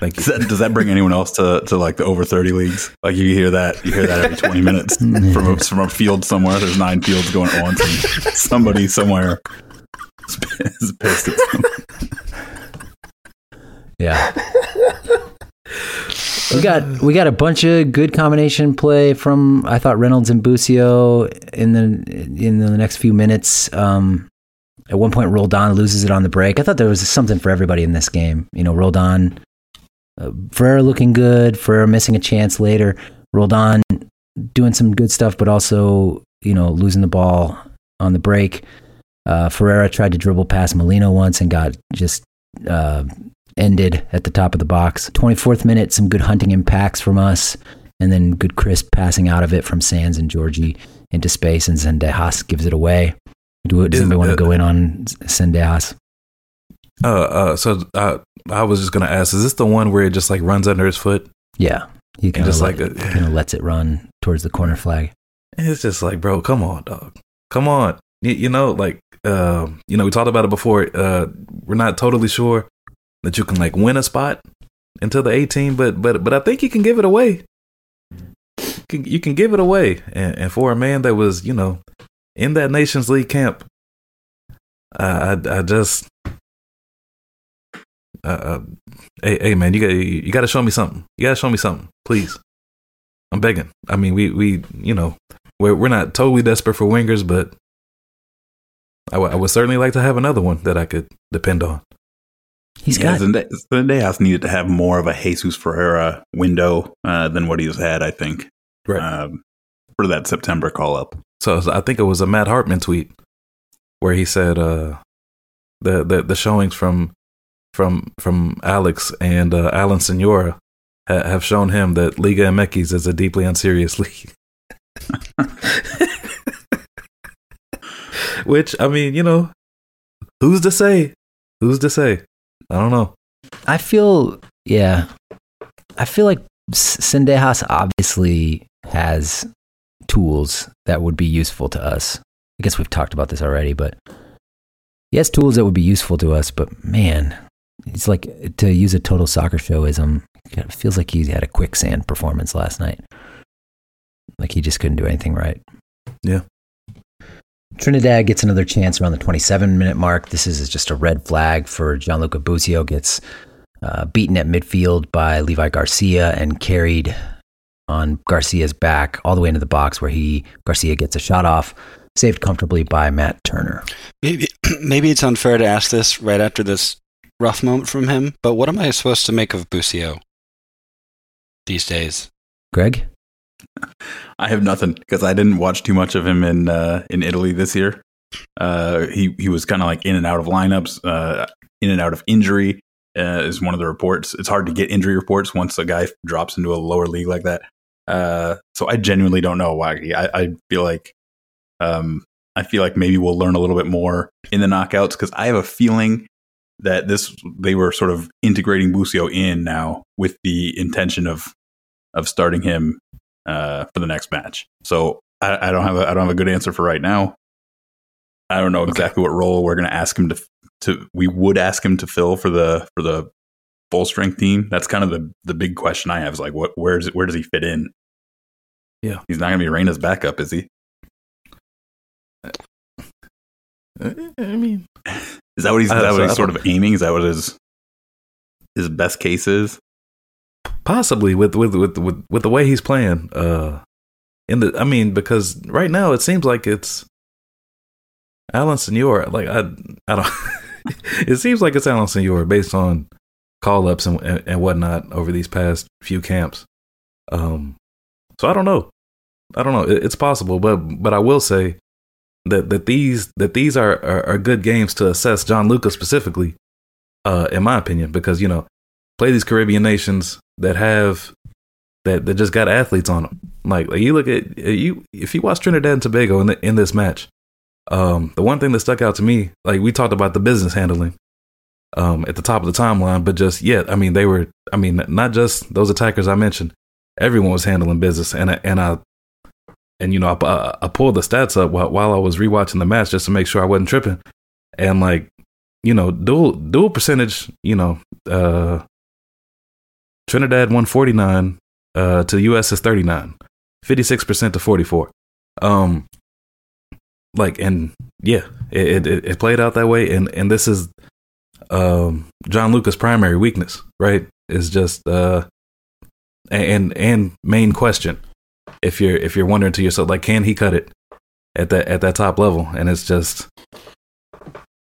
Thank you. Does that, does that bring anyone else to, to like the over 30 leagues? Like you hear that, you hear that every 20 minutes from a, from a field somewhere. There's nine fields going on. and somebody somewhere is pissed at them. Yeah. We got we got a bunch of good combination play from I thought Reynolds and Busio in the in the next few minutes. Um, at one point, Roldan loses it on the break. I thought there was something for everybody in this game. You know, Roldan, uh, Ferreira looking good, Ferreira missing a chance later, Roldan doing some good stuff, but also you know losing the ball on the break. Uh, Ferreira tried to dribble past Molino once and got just uh, ended at the top of the box. 24th minute, some good hunting impacts from us, and then good crisp passing out of it from Sands and Georgie into space, and Zendejas gives it away. Do does anybody want uh, to go in on Zendejas? Uh. Uh. So uh, I was just gonna ask: Is this the one where it just like runs under his foot Yeah, he kind just of like a, kind of lets it run towards the corner flag. It's just like, bro, come on, dog. Come on. You, you know, like, uh, you know, we talked about it before. Uh, we're not totally sure that you can like win a spot until the 18, but but but I think you can give it away. You can, give it away, and, and for a man that was, you know, in that Nations League camp, I I, I just. Uh, uh, hey, hey, man, you got you got to show me something. You got to show me something, please. I'm begging. I mean, we we you know we're we're not totally desperate for wingers, but I, w- I would certainly like to have another one that I could depend on. He's yeah, got Zende- needed to have more of a Jesus Ferreira window uh, than what he's had, I think, Right. um, for that September call up. So I think it was a Matt Hartman tweet where he said uh, the the the showings from from from Alex and uh, Alan Soñora ha- have shown him that Liga MX is a deeply unserious league. Which I mean, you know, who's to say? Who's to say? I don't know. I feel, yeah, I feel like Zendejas obviously has tools that would be useful to us. I guess we've talked about this already, but he has tools that would be useful to us. But man, it's like to use a total soccer showism. It feels like he had a quicksand performance last night. Like he just couldn't do anything right. Yeah. Trinidad gets another chance around the 27 minute mark. This is just a red flag for Gianluca Busio. Gets uh, beaten at midfield by Levi Garcia and carried on Garcia's back all the way into the box where he Garcia gets a shot off, saved comfortably by Matt Turner. Maybe maybe it's unfair to ask this right after this rough moment from him, but what am I supposed to make of Busio these days? Greg? I have nothing because I didn't watch too much of him in uh, in Italy this year. Uh, he he was kind of like in and out of lineups, uh, in and out of injury. Uh, is one of the reports. It's hard to get injury reports once a guy drops into a lower league like that. Uh, so I genuinely don't know why. I, I feel like, um, I feel like maybe we'll learn a little bit more in the knockouts because I have a feeling that this they were sort of integrating Busio in now with the intention of of starting him uh, for the next match. So I, I don't have a, I don't have a good answer for right now. I don't know exactly what role we're going to ask him to to we would ask him to fill for the for the full strength team. That's kind of the the big question I have is like what where does where does he fit in? Yeah. he's not going to be Reyna's backup, is he? I mean, Is that what he's, is that what he's sort of aiming? Is that what his his best case is? Possibly with with with with, with the way he's playing. Uh, in the, I mean, because right now it seems like it's Alan Senor. Like I, I don't. it seems like it's Alan Senor based on call ups and, and and whatnot over these past few camps. Um, so I don't know. I don't know. It, it's possible, but but I will say that that these that these are are, are good games to assess Gianluca's specifically, uh, in my opinion, because you know play these Caribbean nations that have that that just got athletes on them. Like, like you look at you if you watch Trinidad and Tobago in the, in this match, um, the one thing that stuck out to me, like we talked about the business handling, um, at the top of the timeline, but just yet, I mean, they were, I mean, not just those attackers I mentioned, everyone was handling business, and I, and I, and you know, I, I pulled the stats up while, while I was rewatching the match just to make sure I wasn't tripping, and like, you know, duel duel percentage, you know, uh, Trinidad 149 uh, to US is 39, 56% to 44. Um, like, and yeah, it, it, it played out that way. And, and this is, um, Gianluca's primary weakness, right? Is just, uh, and, and main question. If you're, if you're wondering to yourself, like, can he cut it at that, at that top level? And it's just,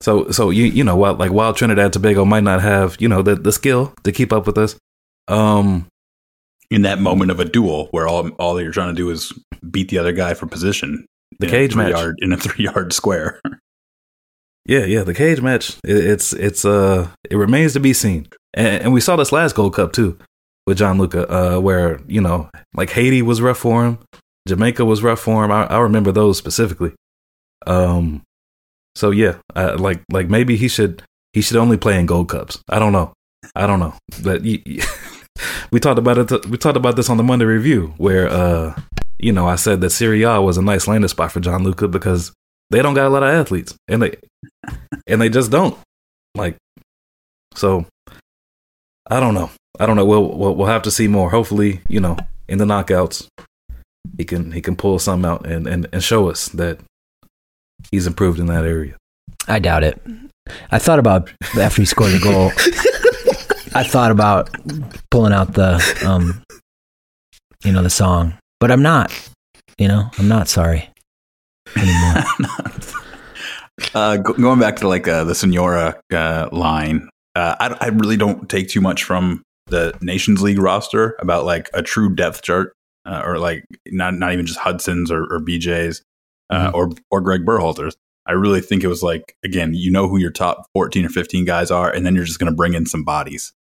so, so you, you know, while, like, while Trinidad Tobago might not have, you know, the, the skill to keep up with us, um, in that moment of a duel where all all you're trying to do is beat the other guy for position. The cage match yard, in a three yard square. yeah, yeah, the cage match. It, it's it's uh it remains to be seen, and, and, we saw this last Gold Cup too with Gianluca, uh, where you know like Haiti was rough for him, Jamaica was rough for him. I, I remember those specifically. Um, so yeah, uh, like like maybe he should he should only play in Gold Cups. I don't know. I don't know, but. we talked about it. We talked about this on the Monday review, where uh, you know, I said that Serie A was a nice landing spot for Gianluca because they don't got a lot of athletes, and they and they just don't like. So, I don't know. I don't know. We'll, we'll we'll have to see more. Hopefully, you know, in the knockouts, he can he can pull something out and and, and show us that he's improved in that area. I doubt it. I thought about after he scored a goal. I thought about pulling out the, um, you know, the song, but I'm not. You know, I'm not sorry anymore. uh, go- going back to like uh, the Soñora uh, line, uh, I, I really don't take too much from the Nations League roster about like a true depth chart, uh, or like not not even just Hudson's or, or BJ's uh, mm-hmm. or or Greg Berhalter's. I really think it was like again, you know who your top fourteen or fifteen guys are, and then you're just going to bring in some bodies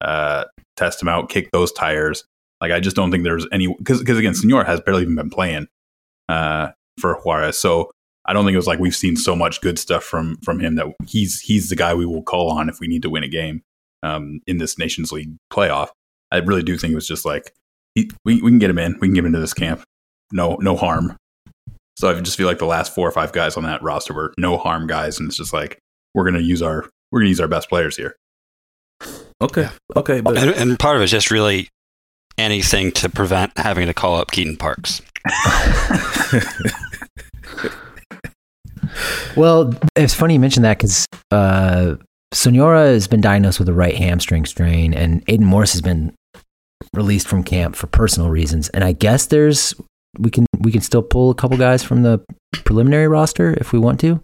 uh, test him out, kick those tires. Like I just don't think there's any because because again, Senor has barely even been playing uh, for Juarez, so I don't think it was like we've seen so much good stuff from from him that he's he's the guy we will call on if we need to win a game um, in this Nations League playoff. I really do think it was just like he, we we can get him in, we can get him into this camp, no no harm. So I just feel like the last four or five guys on that roster were no harm guys, and it's just like we're gonna use our we're gonna use our best players here. Okay. Yeah. Okay. But and, and, part of it is just really anything to prevent having to call up Keaton Parks. well, it's funny you mentioned that because uh, Soñora has been diagnosed with a right hamstring strain, and Aidan Morris has been released from camp for personal reasons. And I guess there's we can we can still pull a couple guys from the preliminary roster if we want to.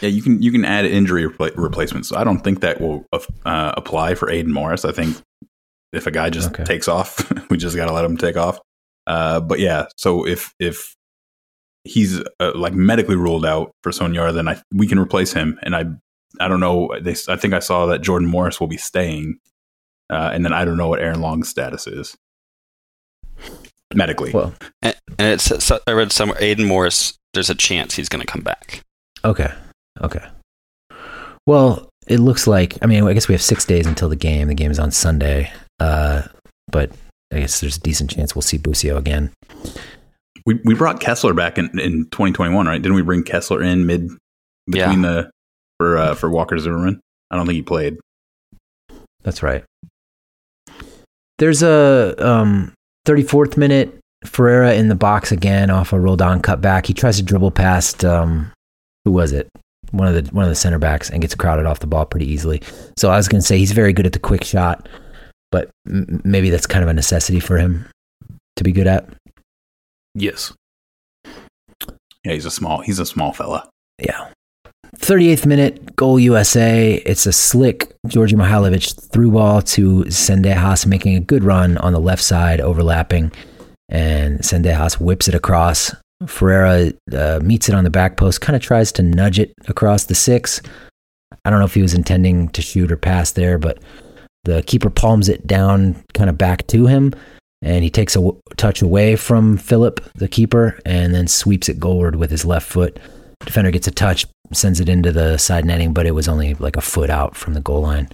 Yeah, you can you can add injury repl- replacements. So I don't think that will uh, apply for Aidan Morris. I think if a guy just okay. takes off, we just got to let him take off. Uh, but yeah, so if if he's uh, like medically ruled out for Sonia, then I we can replace him. And I I don't know. They I think I saw that Jordan Morris will be staying, uh, and then I don't know what Aaron Long's status is medically. Well, and, and it's so I read somewhere Aidan Morris. There's a chance he's going to come back. Okay. Okay. Well, it looks like. I mean, I guess we have six days until the game. The game is on Sunday, uh, but I guess there's a decent chance we'll see Busio again. We we brought Kessler back in, in 2021, right? Didn't we bring Kessler in mid between yeah. the for uh, for Walker Zimmerman? I don't think he played. That's right. There's a um, 34th minute Ferreira in the box again off a Roldan cutback. He tries to dribble past um, who was it? One of the one of the center backs and gets crowded off the ball pretty easily. So I was going to say he's very good at the quick shot, but m- maybe that's kind of a necessity for him to be good at. Yes. Yeah, he's a small he's a small fella. Yeah. 38th minute goal USA. It's a slick Georgi Mihailovic through ball to Zendejas making a good run on the left side overlapping. and Zendejas whips it across. Ferreira uh, meets it on the back post, kind of tries to nudge it across the six. I don't know if he was intending to shoot or pass there, but the keeper palms it down kind of back to him, and he takes a w- touch away from Phillip, the keeper, and then sweeps it goalward with his left foot. Defender gets a touch, sends it into the side netting, but it was only like a foot out from the goal line.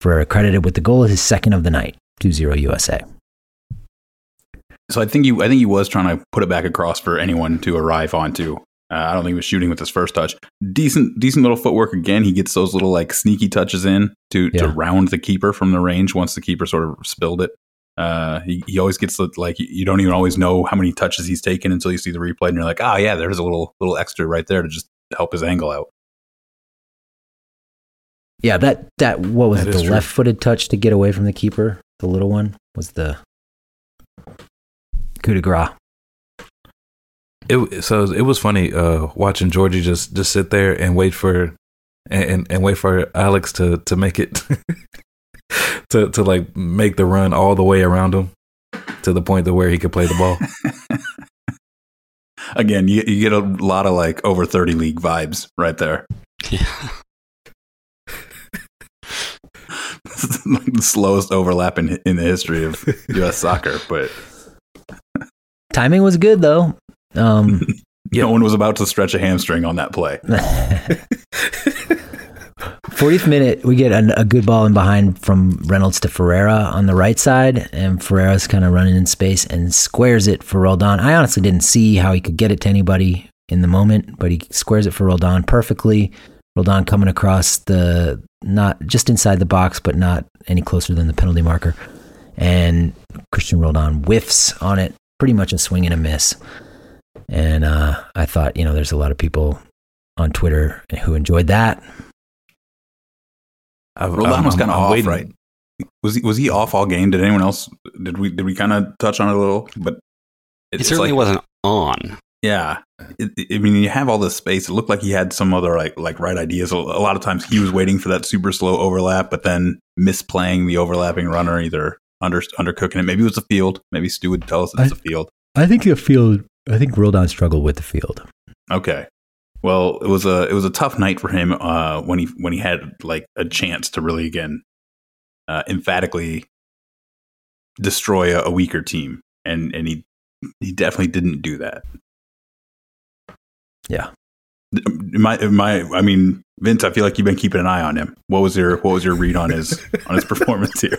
Ferreira credited with the goal, his second of the night, 2-0 USA. So I think he, I think he was trying to put it back across for anyone to arrive onto. Uh, I don't think he was shooting with his first touch. Decent, decent little footwork again. He gets those little like sneaky touches in to to round the keeper from the range once the keeper sort of spilled it. Uh, he, he always gets the, like you don't even always know how many touches he's taken until you see the replay and you're like, ah, yeah, there's a little little extra right there to just help his angle out. Yeah, that that what was That it? is The left-footed touch to get away from the keeper, the little one was the coup de grace. It so it was funny uh, watching Georgie just just sit there and wait for and, and, and wait for Alex to to make it to to like make the run all the way around him to the point to where he could play the ball. Again, you, you get a lot of like over 30 league vibes right there. Yeah. like the slowest overlap in, in the history of U.S. soccer, but Timing was good though. Um, no one was about to stretch a hamstring on that play. 40th minute, we get a, a good ball in behind from Reynolds to Ferreira on the right side, and Ferreira's kind of running in space and squares it for Roldan. I honestly didn't see how he could get it to anybody in the moment, but he squares it for Roldan perfectly. Roldan coming across the not just inside the box, but not any closer than the penalty marker, and Cristian Roldan whiffs on it, pretty much a swing and a miss. And uh, I thought, you know, there's a lot of people on Twitter who enjoyed that. I've- Roldan I'm- was kind of off, waiting. right? Was he was he off all game? Did anyone else? Did we did we kind of touch on it a little? But He it's certainly like- wasn't on. Yeah, it, it- I mean, you have all this space. It looked like he had some other like like right ideas. A, a lot of times he was waiting for that super slow overlap, but then misplaying the overlapping runner, either under undercooking it. Maybe it was the field. Maybe Stu would tell us it's the field. I think the field. I think Roldan struggled with the field. Okay. Well, it was a it was a tough night for him uh, when he when he had like a chance to really again uh, emphatically destroy a, a weaker team, and and he he definitely didn't do that. Yeah. My my I mean, Vince, I feel like you've been keeping an eye on him. What was your what was your read on his on his performance here?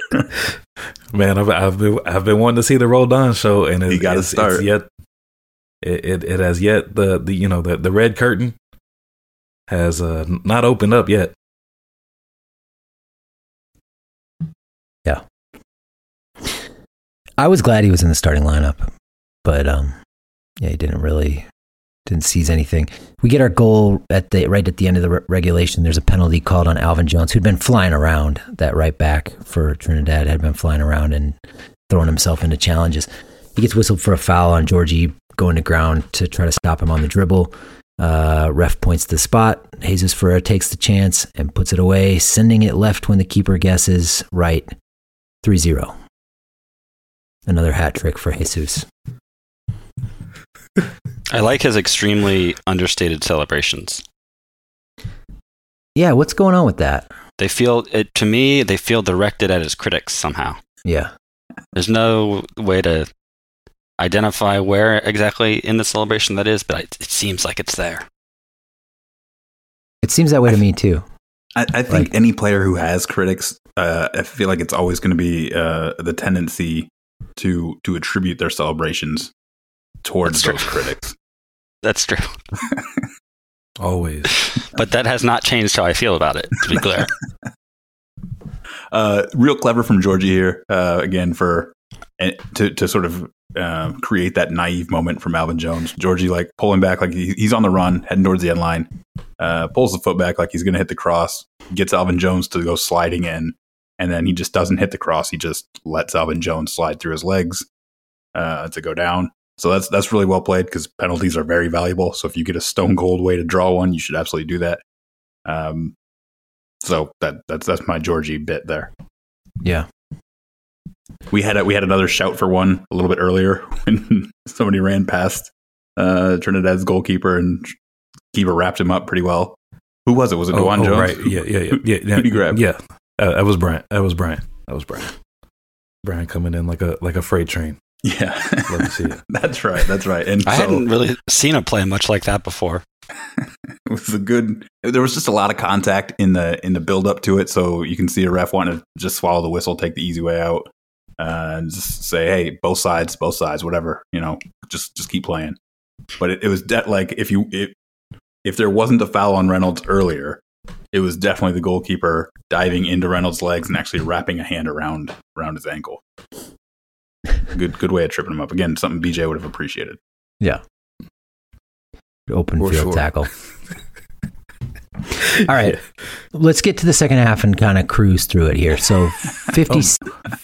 Man, I've, I've been I've been wanting to see the Roldan show, and You it, gotta it's, start. it's yet it, it it has yet the the you know the the red curtain has uh not opened up yet. Yeah, I was glad he was in the starting lineup, but um, yeah, he didn't really didn't seize anything. We get our goal at the right at the end of the re- regulation. There's a penalty called on Alvin Jones, who'd been flying around. That right back for Trinidad had been flying around and throwing himself into challenges. He gets whistled for a foul on Georgie going to ground to try to stop him on the dribble. Uh, ref points the spot. Jesus Ferreira takes the chance and puts it away, sending it left when the keeper guesses right. 3 0. Another hat trick for Jesus. I like his extremely understated celebrations. Yeah, what's going on with that? They feel it to me. They feel directed at his critics somehow. Yeah. There's no way to identify where exactly in the celebration that is, but it, it seems like it's there. It seems that way to me too. I, I think Like- any player who has critics, uh, I feel like it's always going to be uh, the tendency to to attribute their celebrations towards That's those true. critics. That's true. Always. But that has not changed how I feel about it, to be clear. Uh, real clever from Georgie here uh, again for uh, to to sort of uh, create that naive moment from Alvin Jones. Georgie like pulling back like he, he's on the run, heading towards the end line, uh, pulls the foot back like he's going to hit the cross, gets Alvin Jones to go sliding in, and then he just doesn't hit the cross. He just lets Alvin Jones slide through his legs uh, to go down. So that's that's really well played because penalties are very valuable. So if you get a stone cold way to draw one, you should absolutely do that. Um, so that that's that's my Georgie bit there. Yeah. we had a, we had another shout for one a little bit earlier when somebody ran past uh, Trinidad's goalkeeper and keeper wrapped him up pretty well. Who was it? Was it Oh, DeJuan oh, Jones? right. Yeah, yeah, yeah. yeah, yeah Who'd he grab? Yeah, uh, that was Brian. That was Brian. That was Brian. Brian coming in like a like a freight train. Yeah, Love to see it. that's right. That's right. And I so hadn't really seen a play much like that before. it was a good. There was just a lot of contact in the in the build up to it, so you can see a ref wanting to just swallow the whistle, take the easy way out, uh, and just say, "Hey, both sides, both sides, whatever, you know, just just keep playing." But it, it was de- like if you if if there wasn't a foul on Reynolds earlier, it was definitely the goalkeeper diving into Reynolds' legs and actually wrapping a hand around around his ankle. Good good way of tripping him up. Again, something BJ would have appreciated. Yeah. Open For field sure. tackle. All right, let's get to the second half and kind of cruise through it here. So, fifty.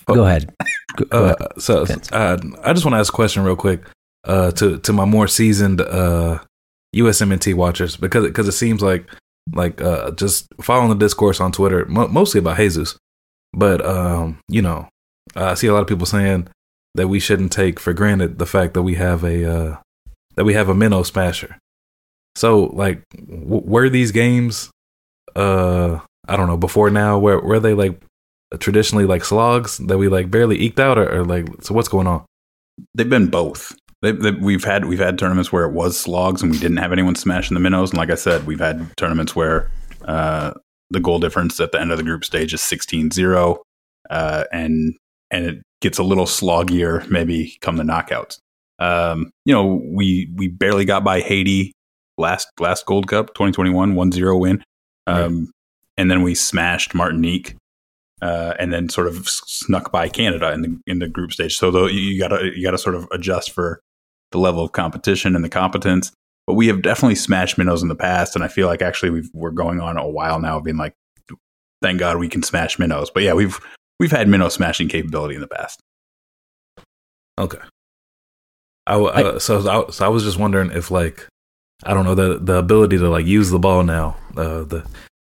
Go ahead. Go, go Uh, ahead. so uh, I just want to ask a question real quick uh, to to my more seasoned uh, USMNT watchers because because it seems like like uh, just following the discourse on Twitter mo- mostly about Jesus, but um, you know I see a lot of people saying that we shouldn't take for granted the fact that we have a uh, that we have a minnow smasher. So like, w- were these games? Uh, I don't know. Before now, where were they like traditionally like slogs that we like barely eked out, or, or like so? What's going on? they've been both. They, they, we've had we've had tournaments where it was slogs and we didn't have anyone smashing the minnows. And like I said, we've had tournaments where uh, the goal difference at the end of the group stage is 16-0, uh, and and it gets a little sloggier maybe come the knockouts. Um, you know, we we barely got by Haiti last last Gold Cup 2021 1-0 win, um, and then we smashed Martinique uh, and then sort of snuck by Canada in the in the group stage. So though you gotta you gotta sort of adjust for the level of competition and the competence. But we have definitely smashed minnows in the past, and I feel like actually we've, we're going on a while now, being like, thank God we can smash minnows. But yeah, we've we've had minnow smashing capability in the past. Okay. I, w- uh, so I, so I was just wondering if like I don't know the the ability to like use the ball now uh, the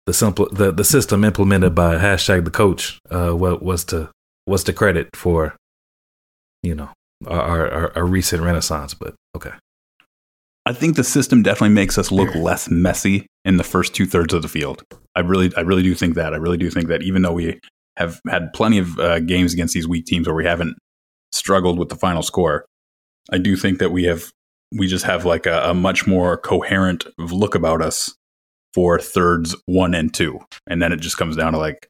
the simple the, the system implemented by hashtag the coach uh what was to was to credit for you know our, our our recent renaissance but okay I think the system definitely makes us look less messy in the first two thirds of the field. I really, I really do think that. I really do think that even though we have had plenty of uh, games against these weak teams where we haven't struggled with the final score, I do think that we have, we just have like a, a much more coherent look about us for thirds one and two, and then it just comes down to like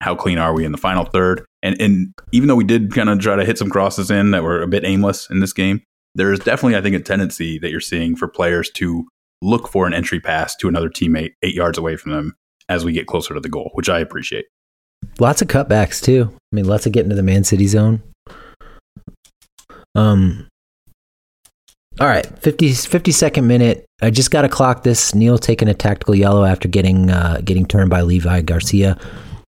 how clean are we in the final third. And and even though we did kind of try to hit some crosses in that were a bit aimless in this game, there is definitely, I think, a tendency that you're seeing for players to look for an entry pass to another teammate eight yards away from them as we get closer to the goal, which I appreciate. Lots of cutbacks too. I mean, lots of getting to the Man City zone. Um. All right, 50, 52nd minute. I just got to clock this. Neal taking a tactical yellow after getting uh, getting turned by Levi Garcia.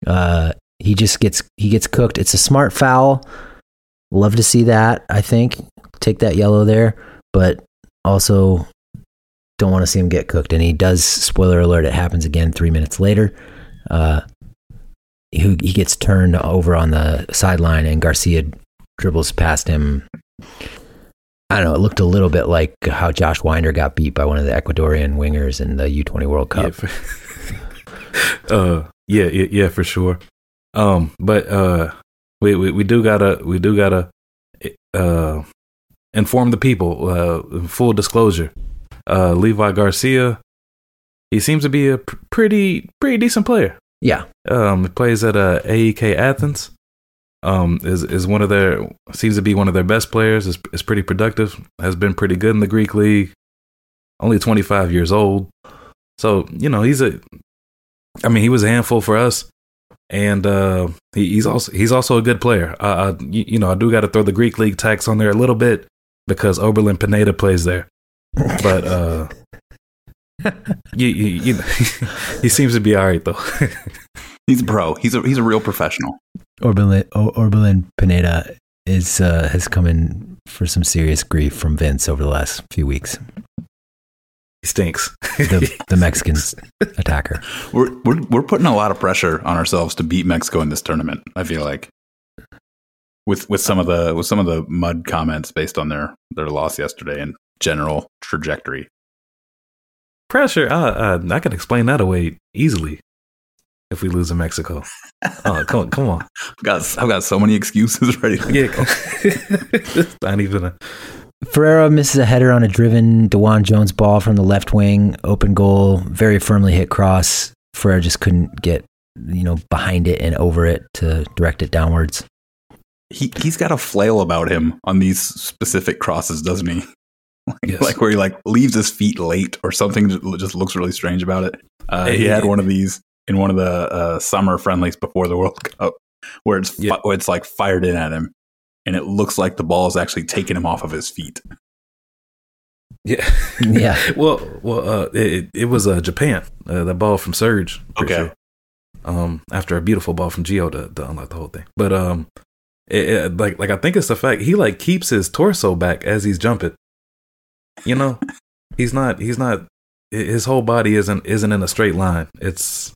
Uh, he just gets he gets cooked. It's a smart foul. Love to see that. I think take that yellow there, but also don't want to see him get cooked. And he does. Spoiler alert! It happens again three minutes later. Uh, he, he gets turned over on the sideline, and Garcia dribbles past him. I don't know. It looked a little bit like how Josh Wynder got beat by one of the Ecuadorian wingers in the U20 World Cup. yeah for, uh yeah, yeah yeah for sure um but uh we, we we do gotta we do gotta uh inform the people uh full disclosure uh levi garcia he seems to be a pr- pretty pretty decent player Yeah, um he plays at uh aek athens. Um is is one of their seems to be one of their best players. Is, is pretty productive. Has been pretty good in the greek league. Only 25 years old. So you know he's a i mean he was a handful for us. And uh he, he's also he's also a good player. Uh, I, you, you know i do got to throw the greek league tax on there a little bit because orbelin pineda plays there. But uh you, you, you he seems to be all right though He's a pro. He's a he's a real professional. Orbelin, Orbelin Pineda is uh, has come in for some serious grief from Vince over the last few weeks. he stinks The the Mexican attacker. We're we're we're putting a lot of pressure on ourselves to beat Mexico in this tournament. I feel like with with some of the with some of the mud comments based on their their loss yesterday and general trajectory. Pressure. Uh, uh, I can explain that away easily if we lose in Mexico. Oh, come on, come on. I've got I've got so many excuses ready. To Yeah, go. it's not even a. Ferreira misses a header on a driven DeJuan Jones ball from the left wing, open goal, very firmly hit cross. Ferreira just couldn't get, you know, behind it and over it to direct it downwards. he he's got a flail about him on these specific crosses, doesn't he? Like, Yes. like where he like leaves his feet late or something that just looks really strange about it. Uh, he had one of these in one of the uh, summer friendlies before the World Cup, where it's fi- Yeah. where it's like fired in at him, and it looks like the ball is actually taking him off of his feet. Yeah. Yeah. well, well, uh, it, it was uh, Japan. Uh, that ball from Surge. Okay. sure. Um, after a beautiful ball from Gio to, to unlock the whole thing, but um, it, it, like like I think it's the fact he like keeps his torso back as he's jumping. You know, he's not he's not his whole body isn't isn't in a straight line. It's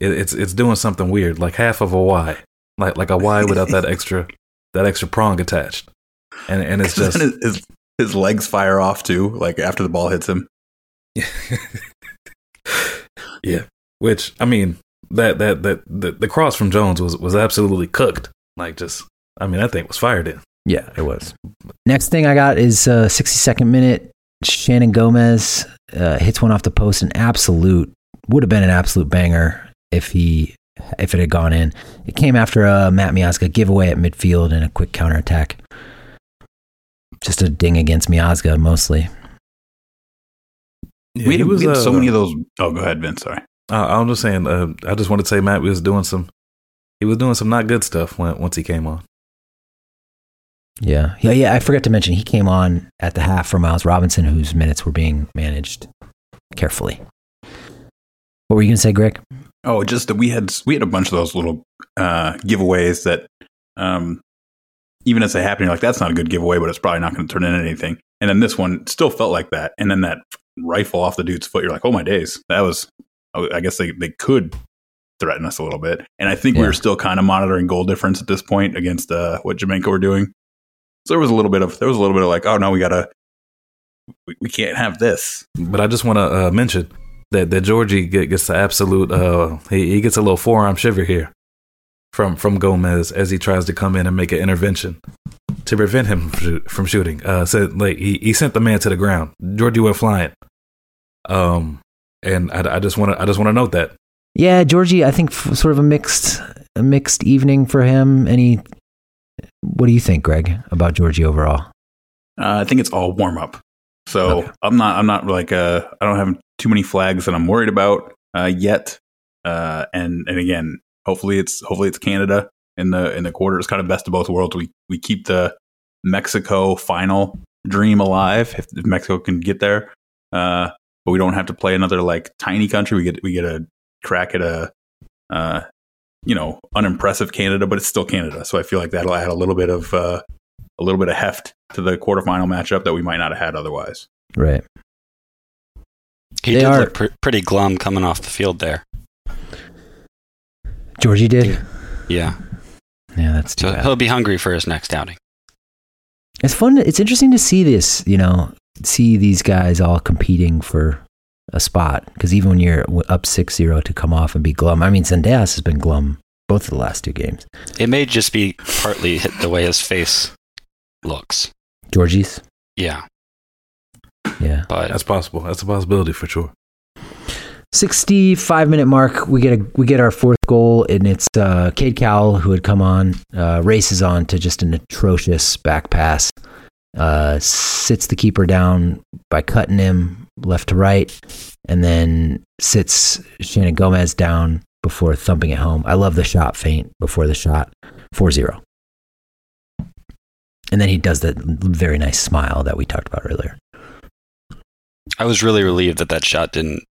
it, it's it's doing something weird, like half of a Y, like like a Y without that extra that extra prong attached, and and it's just his, his his legs fire off too, like after the ball hits him. yeah. Which I mean, that that that the, the cross from Jones was was absolutely cooked. Like just, I mean, that thing was fired in. Yeah, it was. Next thing I got is uh, 62nd minute. Shannon Gomez uh, hits one off the post. An absolute would have been an absolute banger if he if it had gone in. It came after a Matt Miazga giveaway at midfield and a quick counterattack. Just a ding against Miazga mostly. Yeah, we had, was we had so uh, many of those. Oh, go ahead, Vince. Sorry. Uh, I'm just saying. Uh, I just wanted to say Matt was doing some. He was doing some not good stuff when once he came on. Yeah, yeah, yeah. I forgot to mention he came on at the half for Miles Robinson, whose minutes were being managed carefully. What were you going to say, Greg? Oh, just that we had we had a bunch of those little uh, giveaways that, um, even as they happen, you're like, that's not a good giveaway, but it's probably not going to turn into anything. And then this one still felt like that. And then that rifle off the dude's foot, you're like, oh my days, that was. I guess they they could threaten us a little bit, and I think we were still kind of monitoring goal difference at this point against uh, what Jamaica were doing. So there was a little bit of there was a little bit of like, oh no, we gotta, we, we can't have this. But I just want to uh, mention that that Georgie get, gets the absolute. Uh, he, he gets a little forearm shiver here from from Gomez as he tries to come in and make an intervention to prevent him from, from shooting. Uh, said like he, he sent the man to the ground. Georgie went flying. Um, and I, I just want to I just want to note that. Yeah, Georgie, I think f- sort of a mixed a mixed evening for him. Any what do you think, Greg, about Georgie overall? Uh, I think it's all warm up. So Okay. I'm not I'm not like uh I don't have too many flags that I'm worried about uh, yet. Uh, and and again, hopefully it's hopefully it's Canada in the in the quarter. It's kind of best of both worlds. We we keep the Mexico final dream alive if, if Mexico can get there. Uh, but we don't have to play another like tiny country. We get we get a crack at a uh, you know unimpressive Canada, but it's still Canada. So I feel like that'll add a little bit of uh, a little bit of heft to the quarterfinal matchup that we might not have had otherwise. Right. He They did are- look pr- pretty glum coming off the field there. Georgie did. Yeah. Yeah, that's too So bad. he'll be hungry for his next outing. It's fun. It's interesting to see this. You know, see these guys all competing for a spot. Because even when you're up 6-0 to come off and be glum. I mean, Zendejas has been glum both of the last two games. It may just be partly the way his face looks. Georgie's. Yeah. Yeah. But That's possible. That's a possibility for sure. 65 minute mark we get a we get our fourth goal and it's uh Cade Cowell who had come on uh races on to just an atrocious back pass uh sits the keeper down by cutting him left to right and then sits Shannon Gomez down before thumping it home. I love the shot feint before the shot 4-0. And then he does that very nice smile that we talked about earlier. I was really relieved that that shot didn't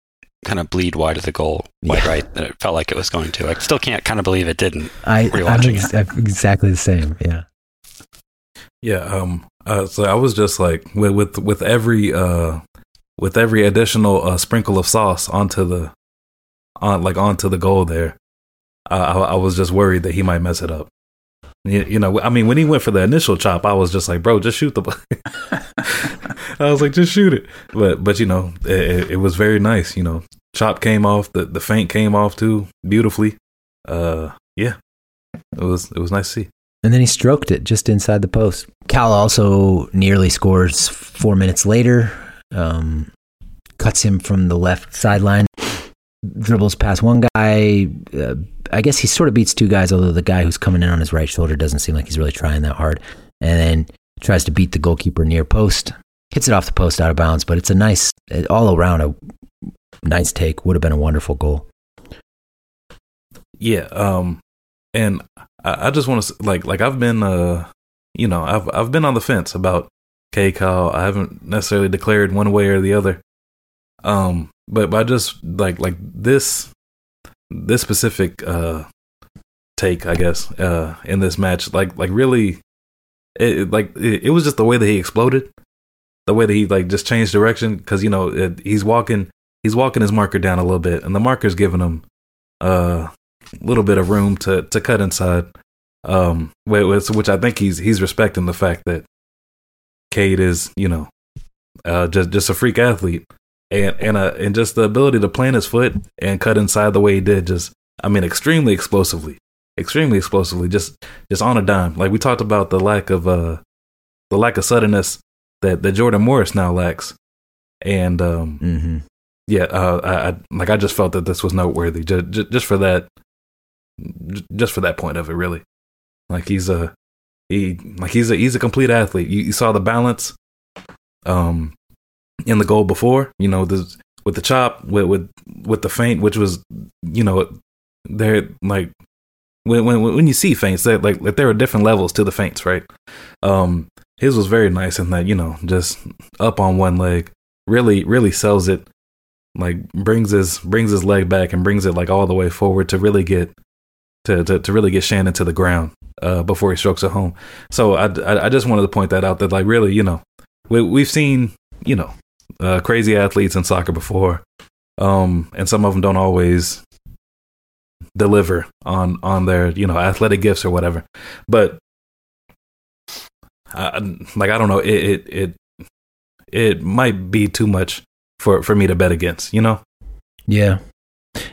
kind of bleed wide of the goal, wide Yeah. right, that it felt like it was going to. I still can't kind of believe it didn't. I I'm, Rewatching ex- I'm exactly the same. Yeah. Yeah. Um. Uh, so I was just like with with with every uh with every additional uh, sprinkle of sauce onto the on like onto the goal there. I, I was just worried that he might mess it up. You, you know, I mean, when he went for the initial chop, I was just like, bro, just shoot the. I was like, just shoot it. But but you know, it, it, was very nice. You know, chop came off, the the feint came off too beautifully. Uh, yeah, it was it was nice to see. And then he stroked it just inside the post. Cowell also nearly scores four minutes later. Um, cuts him from the left sideline, dribbles past one guy. Uh, I guess he sort of beats two guys, although the guy who's coming in on his right shoulder doesn't seem like he's really trying that hard. And then tries to beat the goalkeeper near post, hits it off the post out of bounds. But it's a nice, all around a nice take. Would have been a wonderful goal. Yeah, um, and I, I just want to like like I've been uh you know I've I've been on the fence about Cade Cowell. I haven't necessarily declared one way or the other. Um, but I just like like this this specific uh take I guess uh in this match like like really it, like it, it was just the way that he exploded the way that he like just changed direction because you know it, he's walking he's walking his marker down a little bit and the marker's giving him uh, a little bit of room to to cut inside um which, which I think he's he's respecting the fact that Cade is you know uh just just a freak athlete. And and uh, and just the ability to plant his foot and cut inside the way he did just I mean extremely explosively. Extremely explosively. Just just on a dime. Like we talked about the lack of uh the lack of suddenness that that Jordan Morris now lacks. And um mm-hmm. yeah uh I, I, like I just felt that this was noteworthy. Just just, just for that just for that point of it really. Like he's a he like he's a he's a complete athlete you, you saw the balance um in the goal before. You know, the with the chop, with with with the feint, which was you know, they're like when when when you see feints, that like, like there are different levels to the feints, right? Um, his was very nice in that you know just up on one leg, really really sells it, like brings his brings his leg back and brings it like all the way forward to really get to to, to really get Shannon to the ground uh, before he strokes it home. So I, I, I just wanted to point that out that like really you know we we've seen you know uh, crazy athletes in soccer before, um, and some of them don't always deliver on on their you know athletic gifts or whatever. But I, like I don't know, it, it it it might be too much for for me to bet against. You know? Yeah.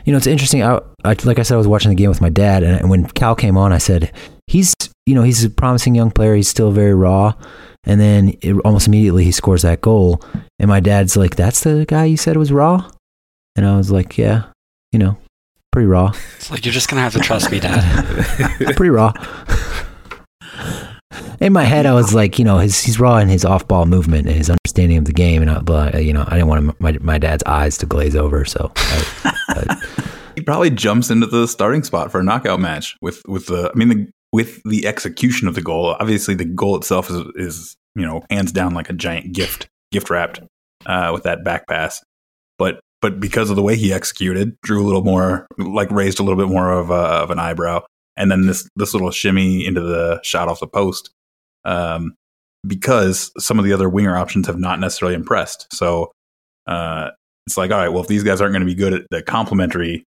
You know, it's interesting. I, I, like I said, I was watching the game with my dad, and when Cowell came on, I said, "He's, you know, he's a promising young player. He's still very raw." And then it, almost immediately he scores that goal. And my dad's like, That's the guy you said was raw? And I was like, Yeah, you know, pretty raw. It's like, You're just going to have to trust me, Dad. pretty raw. in my head, I was like, you know, his, he's raw in his off ball movement and his understanding of the game. And I, but, you know, I didn't want my, my dad's eyes to glaze over. So I, I, he probably jumps into the starting spot for a knockout match with, with the, I mean, the, with the execution of the goal. Obviously, the goal itself is, is you know hands down like a giant gift, gift wrapped uh, with that back pass. But but because of the way he executed, drew a little more, like raised a little bit more of, a, of an eyebrow, and then this this little shimmy into the shot off the post. Um, because some of the other winger options have not necessarily impressed. So uh, it's like, all right, well, if these guys aren't going to be good at the complementary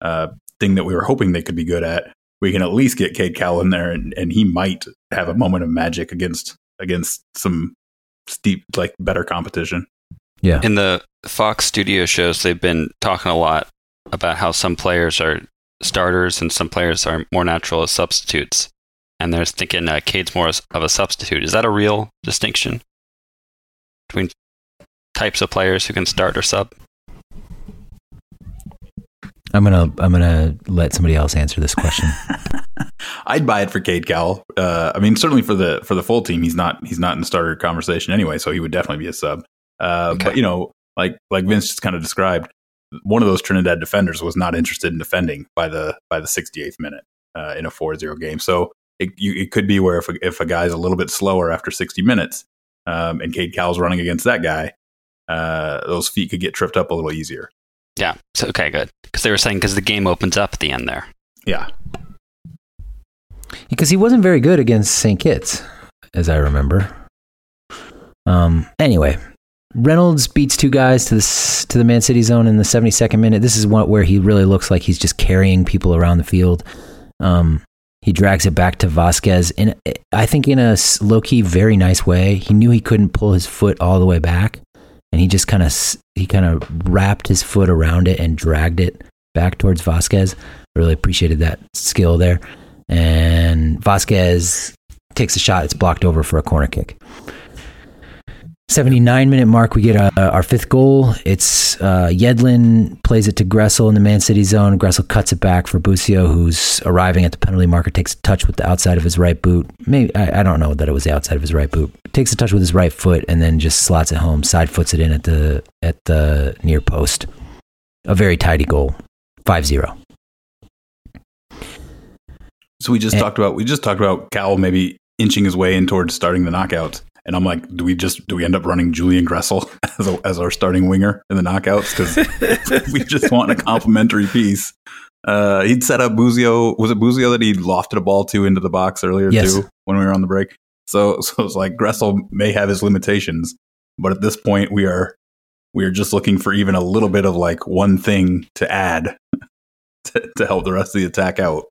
uh, thing that we were hoping they could be good at, we can at least get Cade Cowell in there, and, and he might have a moment of magic against against some steep, like better competition. Yeah. In the Fox studio shows, they've been talking a lot about how some players are starters and some players are more natural as substitutes. And they're thinking uh, Cade's more of a substitute. Is that a real distinction between types of players who can start or sub? I'm gonna I'm gonna let somebody else answer this question. I'd buy it for Cade Cowell. Uh, I mean, certainly for the for the full team, he's not he's not in the starter conversation anyway, so he would definitely be a sub. Uh, okay. But you know, like like Vince just kind of described, one of those Trinidad defenders was not interested in defending by the by the 68th minute uh, in a 4-0 game. So it, you, it could be where if a, if a guy's a little bit slower after 60 minutes, um, and Cade Cowell's running against that guy, uh, those feet could get tripped up a little easier. Yeah. So okay, good. Because they were saying because the game opens up at the end there. Yeah. Because he wasn't very good against St. Kitts, as I remember. Um. Anyway, Reynolds beats two guys to the to the Man City zone in the 72nd minute. This is one where he really looks like he's just carrying people around the field. Um, He drags it back to Vazquez and I think, in a low key, very nice way. He knew he couldn't pull his foot all the way back, and he just kind of he kind of wrapped his foot around it and dragged it back towards Vazquez. Really appreciated that skill there. And Vazquez takes a shot. It's blocked over for a corner kick. 79 minute mark, we get uh, our fifth goal. It's uh, Yedlin plays it to Gressel in the Man City zone. Gressel cuts it back for Busio, who's arriving at the penalty marker, takes a touch with the outside of his right boot. Maybe I, I, don't know that it was the outside of his right boot. Takes a touch with his right foot and then just slots it home. Side foots it in at the at the near post. A very tidy goal. 5-0. So we just and, talked about we just talked about Cal maybe inching his way in towards starting the knockouts. And I'm like, do we just do we end up running Julian Gressel as, a, as our starting winger in the knockouts because we just want a complimentary piece? Uh, he'd set up Busio. Was it Busio that he lofted a ball to into the box earlier yes. too when we were on the break? So so it's like Gressel may have his limitations, but at this point we are we are just looking for even a little bit of like one thing to add to, to help the rest of the attack out.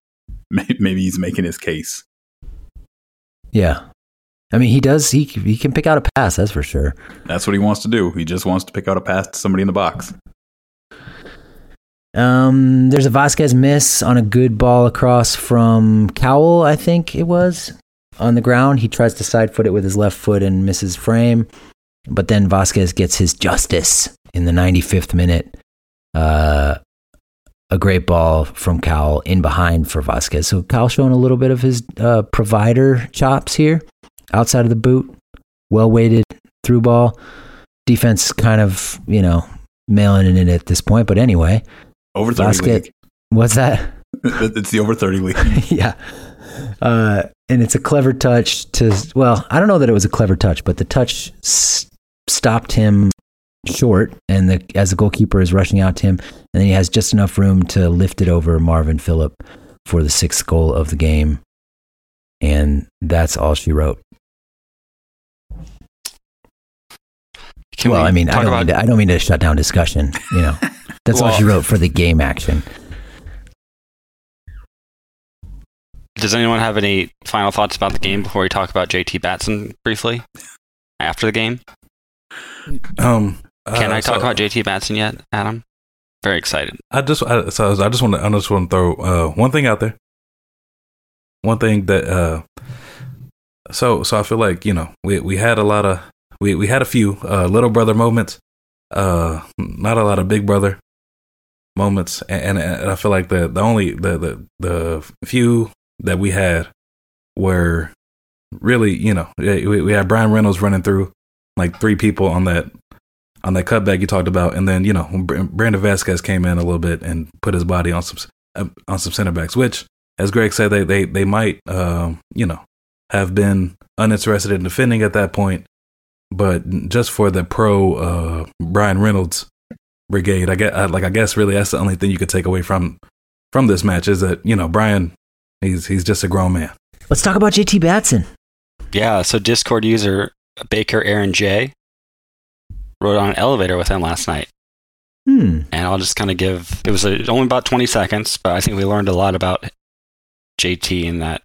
Maybe he's making his case. Yeah, I mean, he does. He he can pick out a pass. That's for sure. That's what he wants to do. He just wants to pick out a pass to somebody in the box. Um, there's a Vazquez miss on a good ball across from Cowell. I think it was on the ground. He tries to side foot it with his left foot and misses frame, but then Vazquez gets his justice in the 95th minute. Uh, a great ball from Cowell in behind for Vazquez. So Cowell showing a little bit of his uh, provider chops here outside of the boot, well weighted through ball. Defense kind of, you know, mailing it in at this point. But anyway, over 30 basket, league. What's that? it's the over 30 league. yeah. Uh, and it's a clever touch to, well, I don't know that it was a clever touch, but the touch s- stopped him short. And the, as the goalkeeper is rushing out to him, and then he has just enough room to lift it over Marvin Phillip for the sixth goal of the game. And that's all she wrote. Can well, we I mean, I don't, about- mean to, I don't mean to shut down discussion. You know, that's well, all she wrote for the game action. Does anyone have any final thoughts about the game before we talk about JT Batson briefly after the game? Um, uh, can I talk so, about JT Batson yet, Adam? Very excited. I just I, so I just want to I just want to throw uh, one thing out there. One thing that uh, so so I feel like you know we we had a lot of we we had a few uh, little brother moments, uh, not a lot of big brother moments, and, and I feel like the the only the the the few that we had were really you know we, we had Bryan Reynolds running through like three people on that on that cutback you talked about, and then you know Brandon Vazquez came in a little bit and put his body on some on some center backs, which as Greg said they they they might um, you know have been uninterested in defending at that point but just for the pro uh, Bryan Reynolds brigade, I get like I guess really that's the only thing you could take away from from this match is that you know Bryan, he's he's just a grown man. Let's talk about JT Batson. Yeah, so Discord user Baker Aaron J rode on an elevator with him last night. Hmm. And I'll just kind of give it was a, only about 20 seconds, but I think we learned a lot about JT in that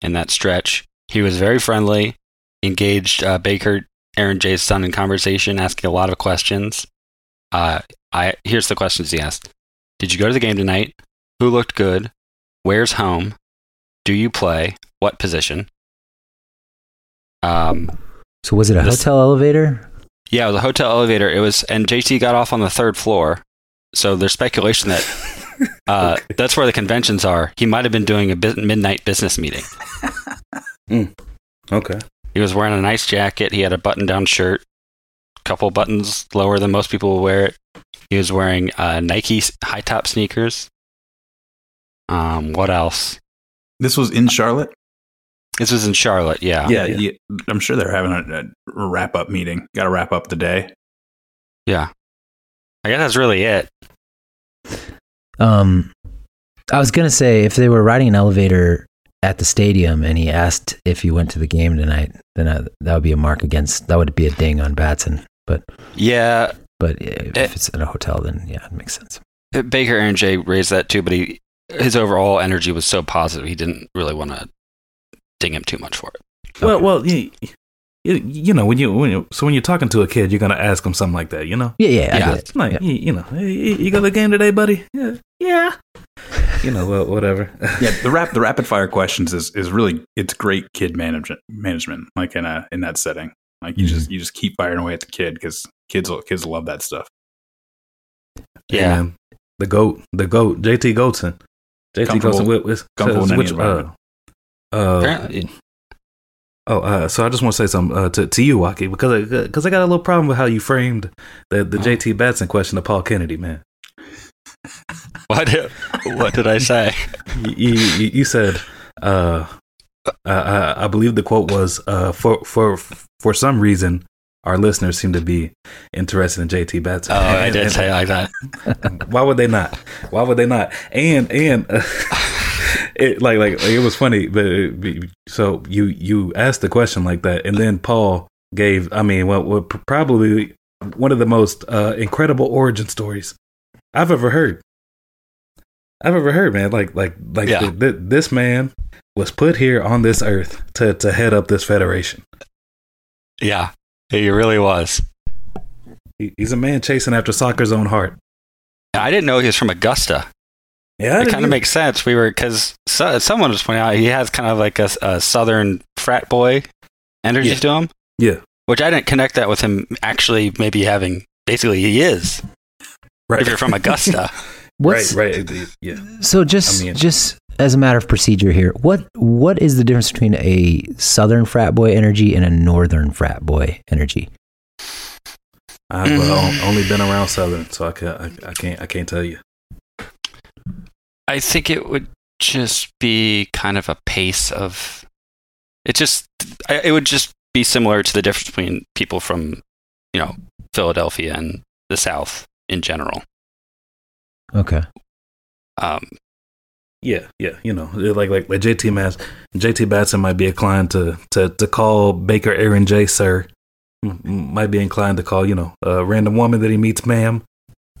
in that stretch. He was very friendly, engaged uh, Baker Aaron Jay's son in conversation, asking a lot of questions. Uh, I here's the questions he asked: Did you go to the game tonight? Who looked good? Where's home? Do you play? What position? Um, so was it a this, hotel elevator? Yeah, it was a hotel elevator. It was, and JT got off on the third floor. So there's speculation that uh, okay. that's where the conventions are. He might have been doing a midnight business meeting. mm. Okay. He was wearing a nice jacket. He had a button down shirt, a couple buttons lower than most people will wear it. He was wearing uh, Nike high top sneakers. Um, what else? This was in Charlotte. This was in Charlotte. Yeah. Yeah. yeah. I'm sure they're having a, a wrap up meeting. Got to wrap up the day. Yeah. I guess that's really it. Um, I was gonna say if they were riding an elevator at the stadium and he asked if he went to the game tonight, then I, that would be a mark against. That would be a ding on Batson. But yeah, but if it, it's in a hotel, then yeah, it makes sense. Uh, Baker Aaron J raised that too, but he his overall energy was so positive, he didn't really want to ding him too much for it. Well, Okay. well, you, you, you know when you when you so when you're talking to a kid, you're gonna ask them something like that. You know, Yeah, yeah, I Yeah. get it. it's like Yeah. you, you know, you you go to the game today, buddy? Yeah, yeah. You know, well, whatever. Yeah, the rap the rapid fire questions is is really it's great kid management management like in a in that setting. Like you Mhm. just you just keep firing away at the kid because kids kids love that stuff. Yeah. And the goat, the goat, JT Goatson, JT Comfortable- Goatson. With, with, comfortable in any which, uh, uh, Apparently, Oh, uh, so I just want to say something uh, to to you, Watke, because I, because I got a little problem with how you framed the the JT Batson question to Paul Kennedy, man. what did, what did I say? You you, you said, uh, I, I believe the quote was, uh, for for for some reason, our listeners seem to be interested in JT Batson. Oh, I did and- say like that. Why would they not? Why would they not? And and uh, it like like it was funny. But it- so you you asked the question like that, and then Paul gave. I mean, what what probably one of the most uh, incredible origin stories I've ever heard. I've ever heard, man. Like like like Yeah. th- th- this man was put here on this earth to to head up this federation. Yeah, he really was. He, he's a man chasing after soccer's own heart. I didn't know he was from Augusta. Yeah, it kind of makes sense. We were because so, someone was pointing out he has kind of like a, a southern frat boy energy Yeah. to him. Yeah. which I didn't connect that with him actually maybe having. Basically, he is. Right. If you're from Augusta, What's right, right, yeah. so just I mean- just as a matter of procedure here, what what is the difference between a southern frat boy energy and a northern frat boy energy? I've uh, only been around Southern, so I, can, I, I can't I can't tell you. I think it would just be kind of a pace of. It just I- it would just be similar to the difference between people from, you know, Philadelphia and the South in general. Okay. Um, Yeah, yeah, you know, like like like JT Mass, JT Batson might be inclined to to to call Baker Aaron J sir, M- m- might be inclined to call you know a random woman that he meets ma'am.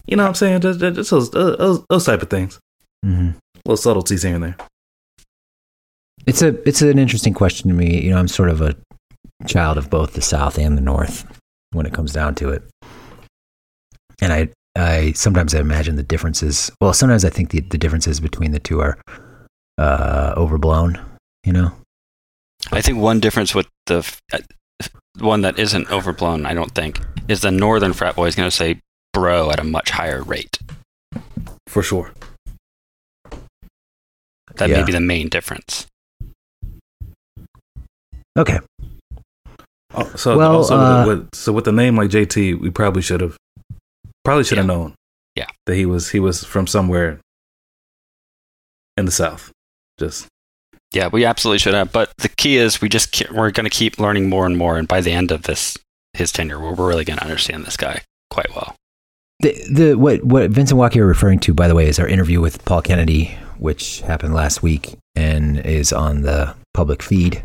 You know what I'm saying? Just, just just those, uh, those those type of things, hmm little subtleties here and there. It's a it's an interesting question to me. You know, I'm sort of a child of both the South and the North when it comes down to it, and I I sometimes I imagine the differences. Well, sometimes I think the the differences between the two are uh, overblown. You know. I think one difference with the f- uh, one that isn't overblown, I don't think, is the northern frat boy is going to say bro at a much higher rate. For sure. That Yeah. may be the main difference. Okay. Oh, So Well, also uh, with, with, so with a name like JT, we probably should have probably should have Yeah. known. Yeah. That he was he was from somewhere in the South. Just Yeah, we absolutely should have. But the key is we just ke- we're going to keep learning more and more, and by the end of this his tenure, we're we're really going to understand this guy quite well. The the what what Vince and Watke are referring to, by the way, is our interview with Paul Kennedy, which happened last week and is on the public feed.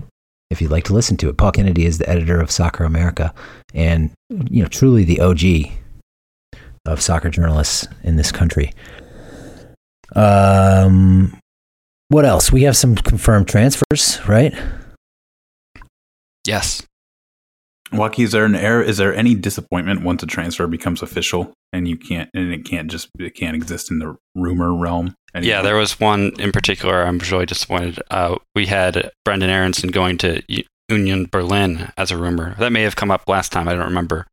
If you'd like to listen to it, Paul Kennedy is the editor of Soccer America, and you know truly the OG of soccer journalists in this country. Um, what else? We have some confirmed transfers, right? Yes. Watke, is there an error? Is there any disappointment once a transfer becomes official and you can't and it can't just it can't exist in the rumor realm? anymore? Yeah, there was one in particular I'm really disappointed. Uh, we had Brenden Aaronson going to Union Berlin as a rumor. That may have come up last time, I don't remember.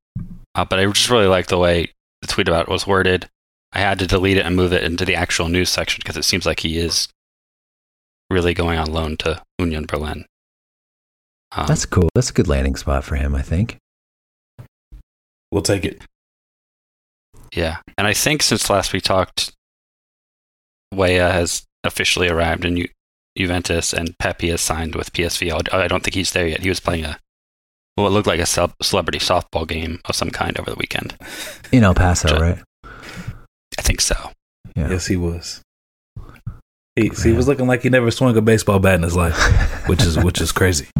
Uh, but I just really like the way the tweet about it was worded. I had to delete it and move it into the actual news section because it seems like he is really going on loan to Union Berlin. Um, That's cool. That's a good landing spot for him, I think. we'll take it. Yeah, and I think since last we talked, Weah has officially arrived in Ju- Juventus, and Pepe has signed with PSV. I don't think he's there yet. He was playing a what looked like a sub- celebrity softball game of some kind over the weekend. In El Paso, Sure. right? I think so. Yeah. Yes, he was. He, see, he was looking like he never swung a baseball bat in his life, which is which is crazy.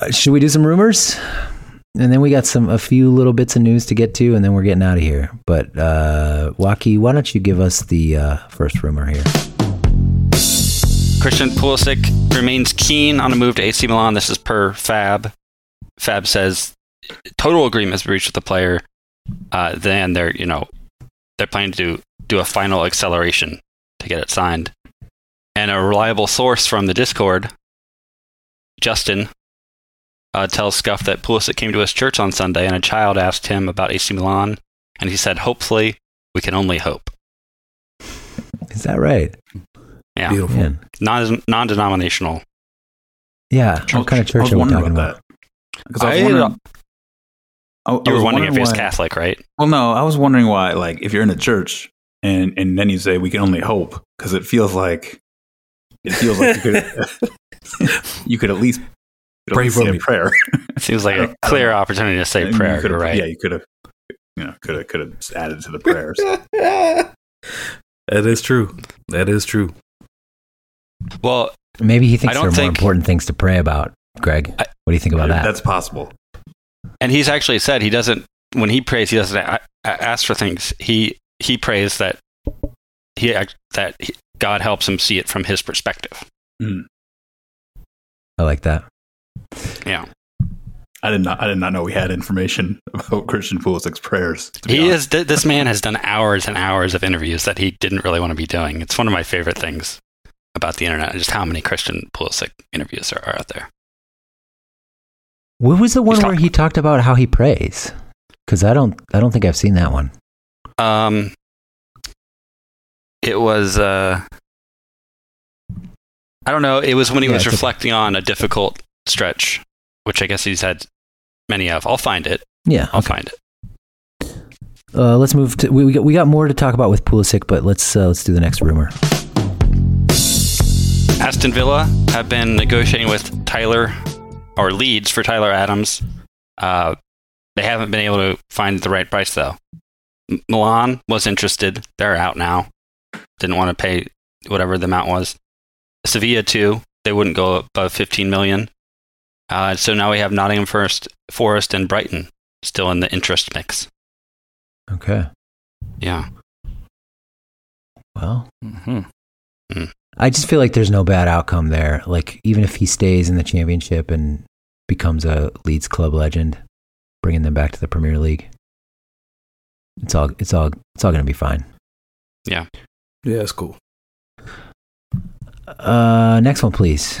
Uh, should we do some rumors? and then we got some a few little bits of news to get to, and then we're getting out of here. But uh, Watke, why don't you give us the uh, first rumor here? Christian Pulisic remains keen on a move to AC Milan. This is per Fab. Fab says total agreement has been reached with the player. Uh, then they're you know they're planning to do, do a final acceleration to get it signed. And a reliable source from the Discord, Justin, uh, tells Scuff that Pulisic came to his church on Sunday and a child asked him about AC Milan, and he said, "Hopefully, we can only hope." Is that right? Yeah, Beautiful. Man. non non-denominational. Yeah. I What kind of was- I church was are we wondering talking about? that. 'Cause I was I- uh, wondering, I- I You were was wondering if he was Catholic, right? Well, no, I was wondering why, like, if you're in a church and and then you say we can only hope, because it feels like it feels like you could you could at least you could at Pray least for say me. prayer. It seems like a clear opportunity to say prayer. You're right. Yeah, you could have, you know, could have could have added to the prayers. That is true. That is true. Well, Maybe he I thinks don't there are more important things to pray about. Greg, I- what do you think about that? That's possible. and he's actually said he doesn't. When he prays, he doesn't a- a- ask for things. He he prays that he that God helps him see it from his perspective. Hmm. I like that. Yeah, I did not. I did not know we had information about Christian Pulisic's prayers. he honest. is. th- This man has done hours and hours of interviews that he didn't really want to be doing. It's one of my favorite things about the internet, just how many Christian Pulisic interviews are, are out there. What was the one He's where talking- he talked about how he prays? Because I don't, I don't think I've seen that one. Um, it was. Uh, I don't know. It was when he Yeah, was reflecting on a difficult stretch, which I guess he's had many of. I'll find it. Yeah. I'll Okay. find it. Uh, let's move to. We, we got we got more to talk about with Pulisic, but let's uh, let's do the next rumor. Aston Villa have been negotiating with Tyler or Leeds for Tyler Adams. Uh, they haven't been able to find the right price though. M- Milan was interested. They're out now. Didn't want to pay whatever the amount was. Sevilla too. They wouldn't go above 15 million. Uh, so now we have Nottingham First, Forest, and Brighton still in the interest mix. Okay. Yeah. Well, hmm I just feel like there's no bad outcome there. Like even if he stays in the championship and becomes a Leeds club legend, bringing them back to the Premier League, it's all it's all it's all going to be fine. Yeah, Yeah, it's cool. Uh, next one, please.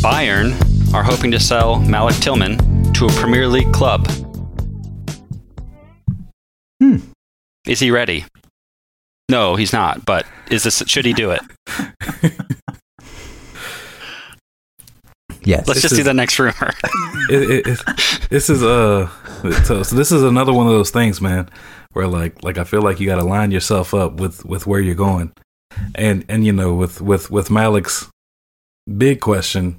Bayern are hoping to sell Malik Tillman to a Premier League club. Hmm. Is he ready? No, he's not. But is this? Should he do it? Yes. Let's just see is- the next rumor. it, it, it, this is uh so, so this is another one of those things man where like like i feel like you got to line yourself up with with where you're going and and you know with with with malik's big question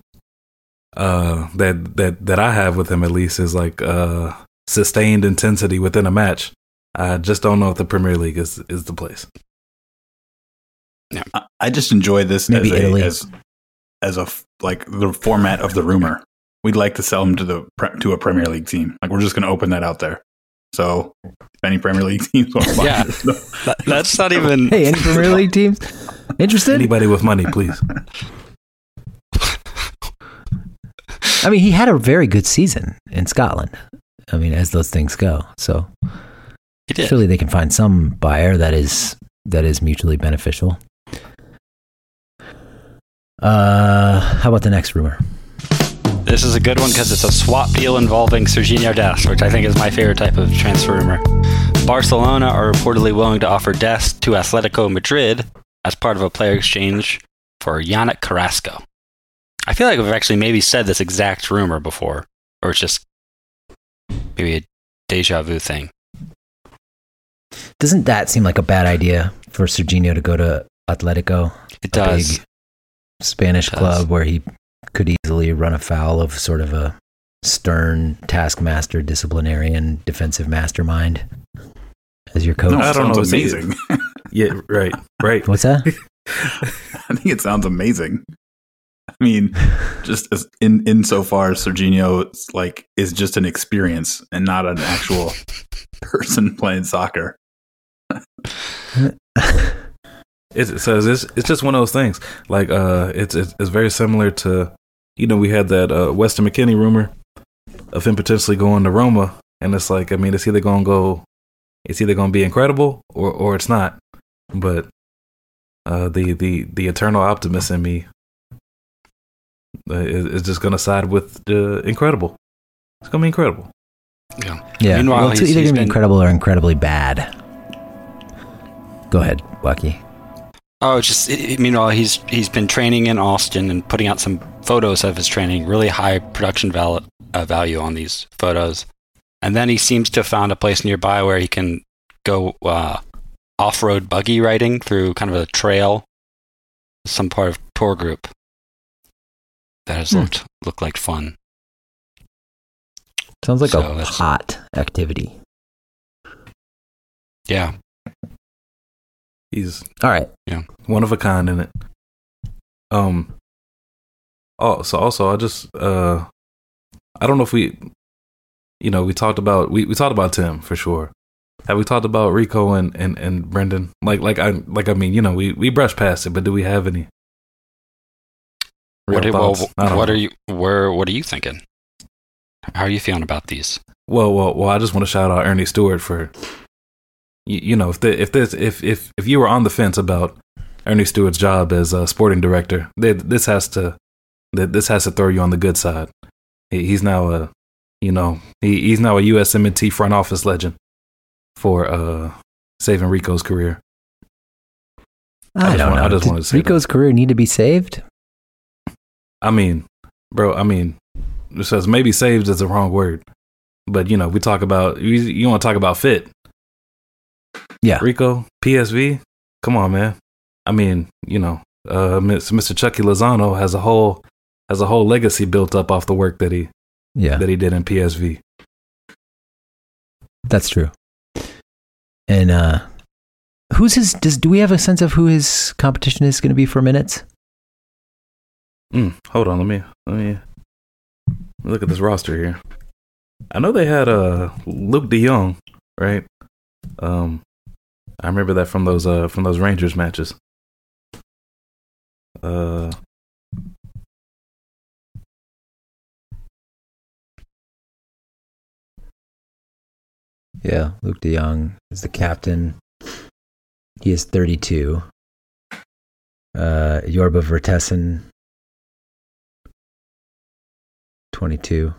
uh that that that i have with him at least is like uh sustained intensity within a match i just don't know if the premier league is is the place I- I just enjoy this Maybe as, a, as as a f- like the format of the rumor. We'd like to sell him to the to a Premier League team. Like we're just going to open that out there. So if any Premier League teams want to buy Yeah. this, That- that's not even. Hey, any Premier League teams interested? anybody with money please I mean, he had a very good season in Scotland. I mean, as those things go. So He did. surely they can find some buyer that is that is mutually beneficial. Uh, how about the next rumor? This is a good one because it's a swap deal involving Serginho Dest, which I think is my favorite type of transfer rumor. Barcelona are reportedly willing to offer Dest to Atletico Madrid as part of a player exchange for Yannick Carrasco. I feel like we've actually maybe said this exact rumor before, or it's just maybe a deja vu thing. Doesn't that seem like a bad idea for Serginho to go to Atletico, It does. big Spanish It club where he could easily run afoul of sort of a stern taskmaster, disciplinarian, defensive mastermind as your coach? no, I don't know. sounds See, amazing. yeah right right What's that? I think it sounds amazing. I mean, just as in insofar as Serginho like is just an experience and not an actual person playing soccer. It's, it says it's it's just one of those things. Like uh, it's it's, it's very similar to, you know, we had that uh, Weston McKennie rumor of him potentially going to Roma, and it's like I mean, it's either gonna go, it's either gonna be incredible or or it's not. But uh, the the the eternal optimist in me uh, is, is just gonna side with the incredible. It's gonna be incredible. Yeah. Yeah. Meanwhile, well, it's he's- either he's going to be incredible or incredibly bad. Go ahead, Watke. Oh, just meanwhile he's he's been training in Austin and putting out some photos of his training. Really high production val- uh, value on these photos, and then he seems to have found a place nearby where he can go uh, off-road buggy riding through kind of a trail, some part of tour group. That has Hmm. looked looked like fun. Sounds like So a hot activity. Yeah, He's All right. Yeah, one of a kind in it. Um. Oh, so also I just uh, I don't know if we, you know, we talked about we, we talked about Tim for sure. Have we talked about Rico and, and, and Brenden? Like like I like I mean you know we we brushed past it, but do we have any? what, are, well, thoughts? I don't what know. are you? Where? What are you thinking? How are you feeling about these? Well, well, well. I just want to shout out Earnie Stewart for, you, you know, if the, if this if if if you were on the fence about Earnie Stewart's job as a sporting director, th- this has to th- this has to throw you on the good side. He, he's now a, you know, he, he's now a USMNT front office legend for uh saving Rico's career. I, just don't want- know. I just Did wanted to say Rico's career need to be saved? I mean, bro, I mean, it says maybe saved is the wrong word, but you know, we talk about you, you want to talk about fit. Yeah. Rico, PSV, come on, man. I mean, you know, uh, Mr. Chucky Lozano has a whole has a whole legacy built up off the work that he Yeah, that he did in PSV. that's true. And uh who's his does do we have a sense of who his competition is going to be for minutes? Mm, hold on, let me let me look at this roster here. I know they had uh Luuk De Jong, right? Um, I remember that from those uh from those Rangers matches. Uh, Yeah, Luuk De Jong is the captain. He is 32. Uh, Yorbe Vertessen, 22.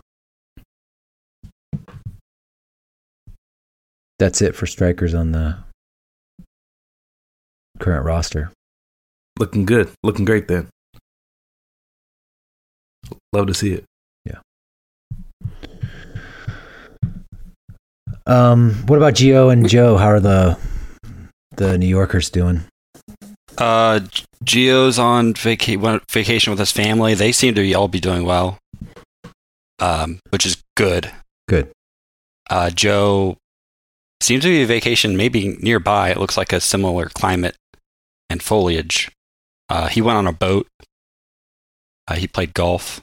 That's it for strikers on the current roster. looking good, looking great. Then, love to see it. Yeah. Um, what about Gio and Joe? How are the the New Yorkers doing? Uh, Gio's on vaca- vacation with his family. They seem to be, all be doing well, um, which is good. Good. Uh, Joe seems to be a vacation maybe nearby. It looks like a similar climate and foliage. Uh, he went on a boat. Uh, he played golf.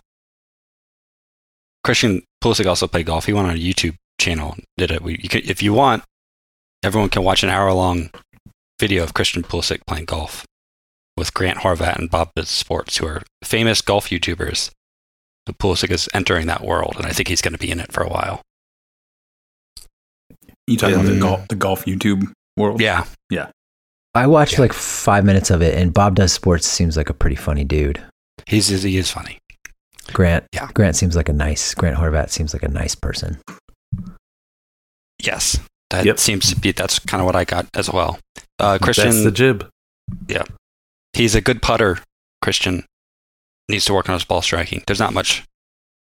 Christian Pulisic also played golf. He went on a YouTube channel. Did it? You if you want, everyone can watch an hour long video of Christian Pulisic playing golf with Grant Horvat and Bob Sports, who are famous golf YouTubers. Pulisic is entering that world, and I think he's going to be in it for a while. You talking about the golf the golf YouTube world? Yeah, yeah. I watched Yeah. like five minutes of it, and Bob Does Sports seems like a pretty funny dude. he's he is funny. Grant, Yeah. Grant seems like a nice. Grant Horvat seems like a nice person. Yes, that Yep. seems to be that's kind of what I got as well. Uh, Christian, That's the jib. Yeah, he's a good putter. Christian needs to work on his ball striking. There's not much.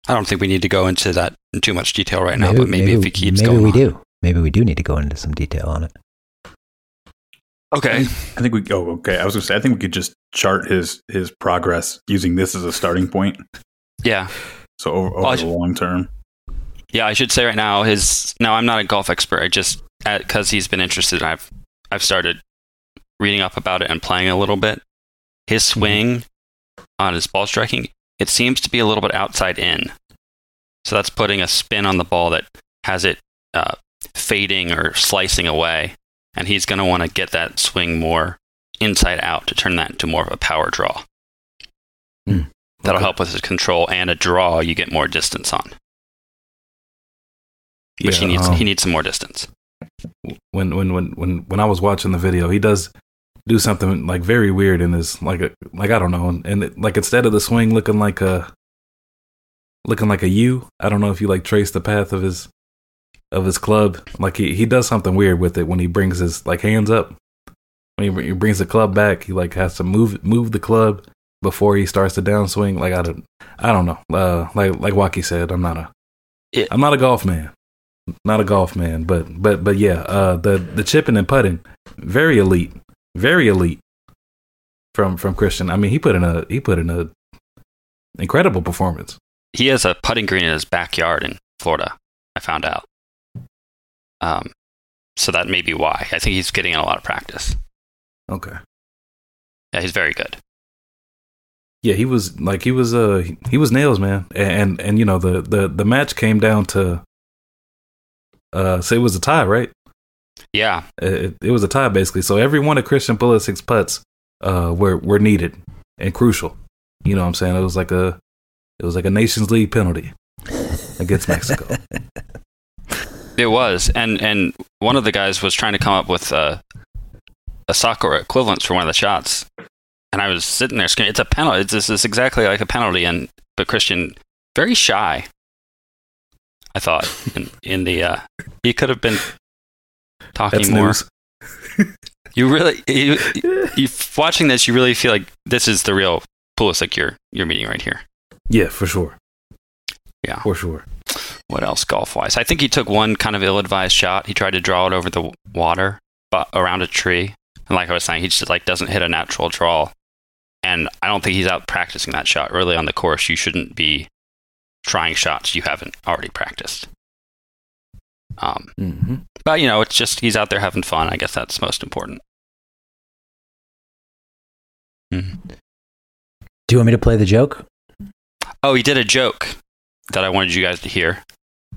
I don't think we need to go into that in too much detail right now, but maybe, if he keeps maybe going, we on. do. Maybe we do need to go into some detail on it. Okay. I think we. Oh, okay. I was gonna say. I think we could just chart his his progress using this as a starting point. Yeah. So over, over Well, the should- long term. Yeah, I should say right now his. Now I'm not a golf expert. I just because he's been interested. I've I've started reading up about it and playing a little bit. His swing on his ball striking, it seems to be a little bit outside in. So that's putting a spin on the ball that has it uh, fading or slicing away. And he's going to want to get that swing more inside out to turn that into more of a power draw. Hmm. That'll help with his control and a draw you get more distance on, which he needs. um, he needs some more distance. when when when when when I was watching the video, he does do something like very weird in his like a like I don't know, and it, like instead of the swing looking like a looking like a U, I don't know if you like trace the path of his of his club. Like he he does something weird with it when he brings his like hands up. When he, he brings the club back, he like has to move move the club before he starts the downswing. Like I don't I don't know. Uh, like like Watke said, I'm not a am not a golf man not a golf man, but but but yeah, uh, the the chipping and putting, very elite, very elite from from Christian. I mean, he put in a he put in a incredible performance. he has a putting green in his backyard in Florida. I found out. Um, so that may be why. I think he's getting in a lot of practice. Okay, Yeah, he's very good. yeah, he was like he was uh he- he was nails, man, and and, and you know the the the match came down to uh so it was a tie, right? Yeah, It, it was a tie basically. So every one of Christian Pulisic's putts uh were were needed and crucial. You know what I'm saying? It was like a it was like a Nations League penalty against Mexico. it was, and and one of the guys was trying to come up with a a soccer equivalent for one of the shots, and I was sitting there screaming, "It's a penalty! It's, this is exactly like a penalty!" And but Christian, very shy. I thought in, in the uh, he could have been talking That's more. You really, you, you watching this, you really feel like this is the real Pulisic you're you're meeting right here. Yeah, for sure. Yeah. For sure. What else golf wise? I think he took one kind of ill advised shot. He tried to draw it over the water, but around a tree. And like I was saying, he just like doesn't hit a natural draw. And I don't think he's out practicing that shot. Really, on the course, you shouldn't be trying shots you haven't already practiced. Um, Mm-hmm. but you know, it's just he's out there having fun. I guess that's most important. Mhm. Do you want me to play the joke? Oh, he did a joke that I wanted you guys to hear.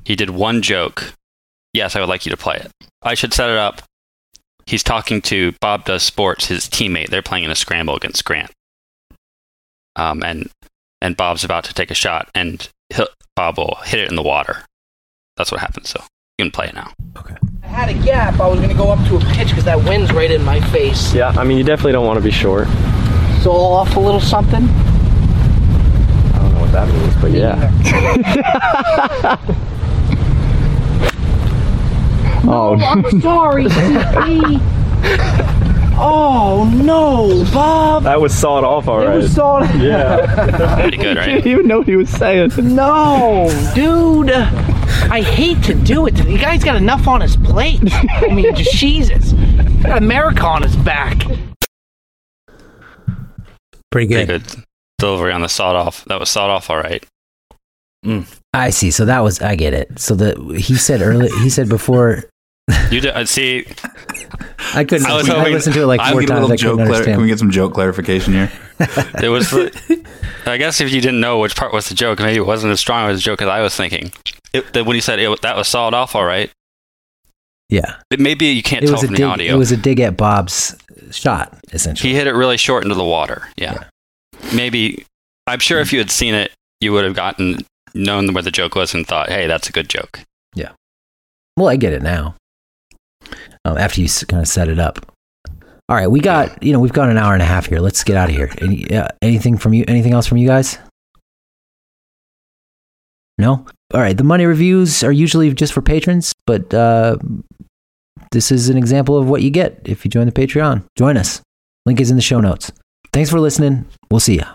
He did one joke. Yes, I would like you to play it. I should set it up. He's talking to Bob Does Sports, his teammate. They're playing in a scramble against Grant. Um, and and Bob's about to take a shot, and he'll, Bob will hit it in the water. That's what happens. So you can play it now. Okay. I had a gap. I was going to go up to a pitch because that wind's right in my face. Yeah, I mean, you definitely don't want to be short. So off a little something. I don't know what that means, but yeah. oh, I'm sorry, CP. Oh no, Bob. that was sawed off all right. It already. was so. yeah. Pretty good, I right? didn't even know what he was saying. No, dude. I hate to do it. The guy's got enough on his plate. I mean, just Jesus. Got America on his back. Pretty good. Pretty good. good delivery on the sawed off. That was sawed off all right. Mm. I see. So that was I get it. So the he said earlier he said before You did, uh, see, I couldn't. I I, was hoping- listened to it like four get a times. little I joke. Clar- can we get some joke clarification here? It was. The, I guess if you didn't know which part was the joke, maybe it wasn't as strong as a joke as I was thinking. It, that when you said it, that was sawed off, all right. yeah, But maybe you can't it tell was a from dig. the audio. It was a dig at Bob's shot, essentially. he hit it really short into the water. Yeah. Maybe I'm sure if you had seen it, you would have gotten known where the joke was and thought, "Hey, that's a good joke." Yeah. Well, I get it now. Um, after you kind of set it up. All right, we got you know we've got an hour and a half here. Let's get out of here. Any, uh, anything from you? Anything else from you guys? No. All right. The Monday reviews are usually just for patrons, but uh, this is an example of what you get if you join the Patreon. Join us. Link is in the show notes. Thanks for listening. We'll see ya.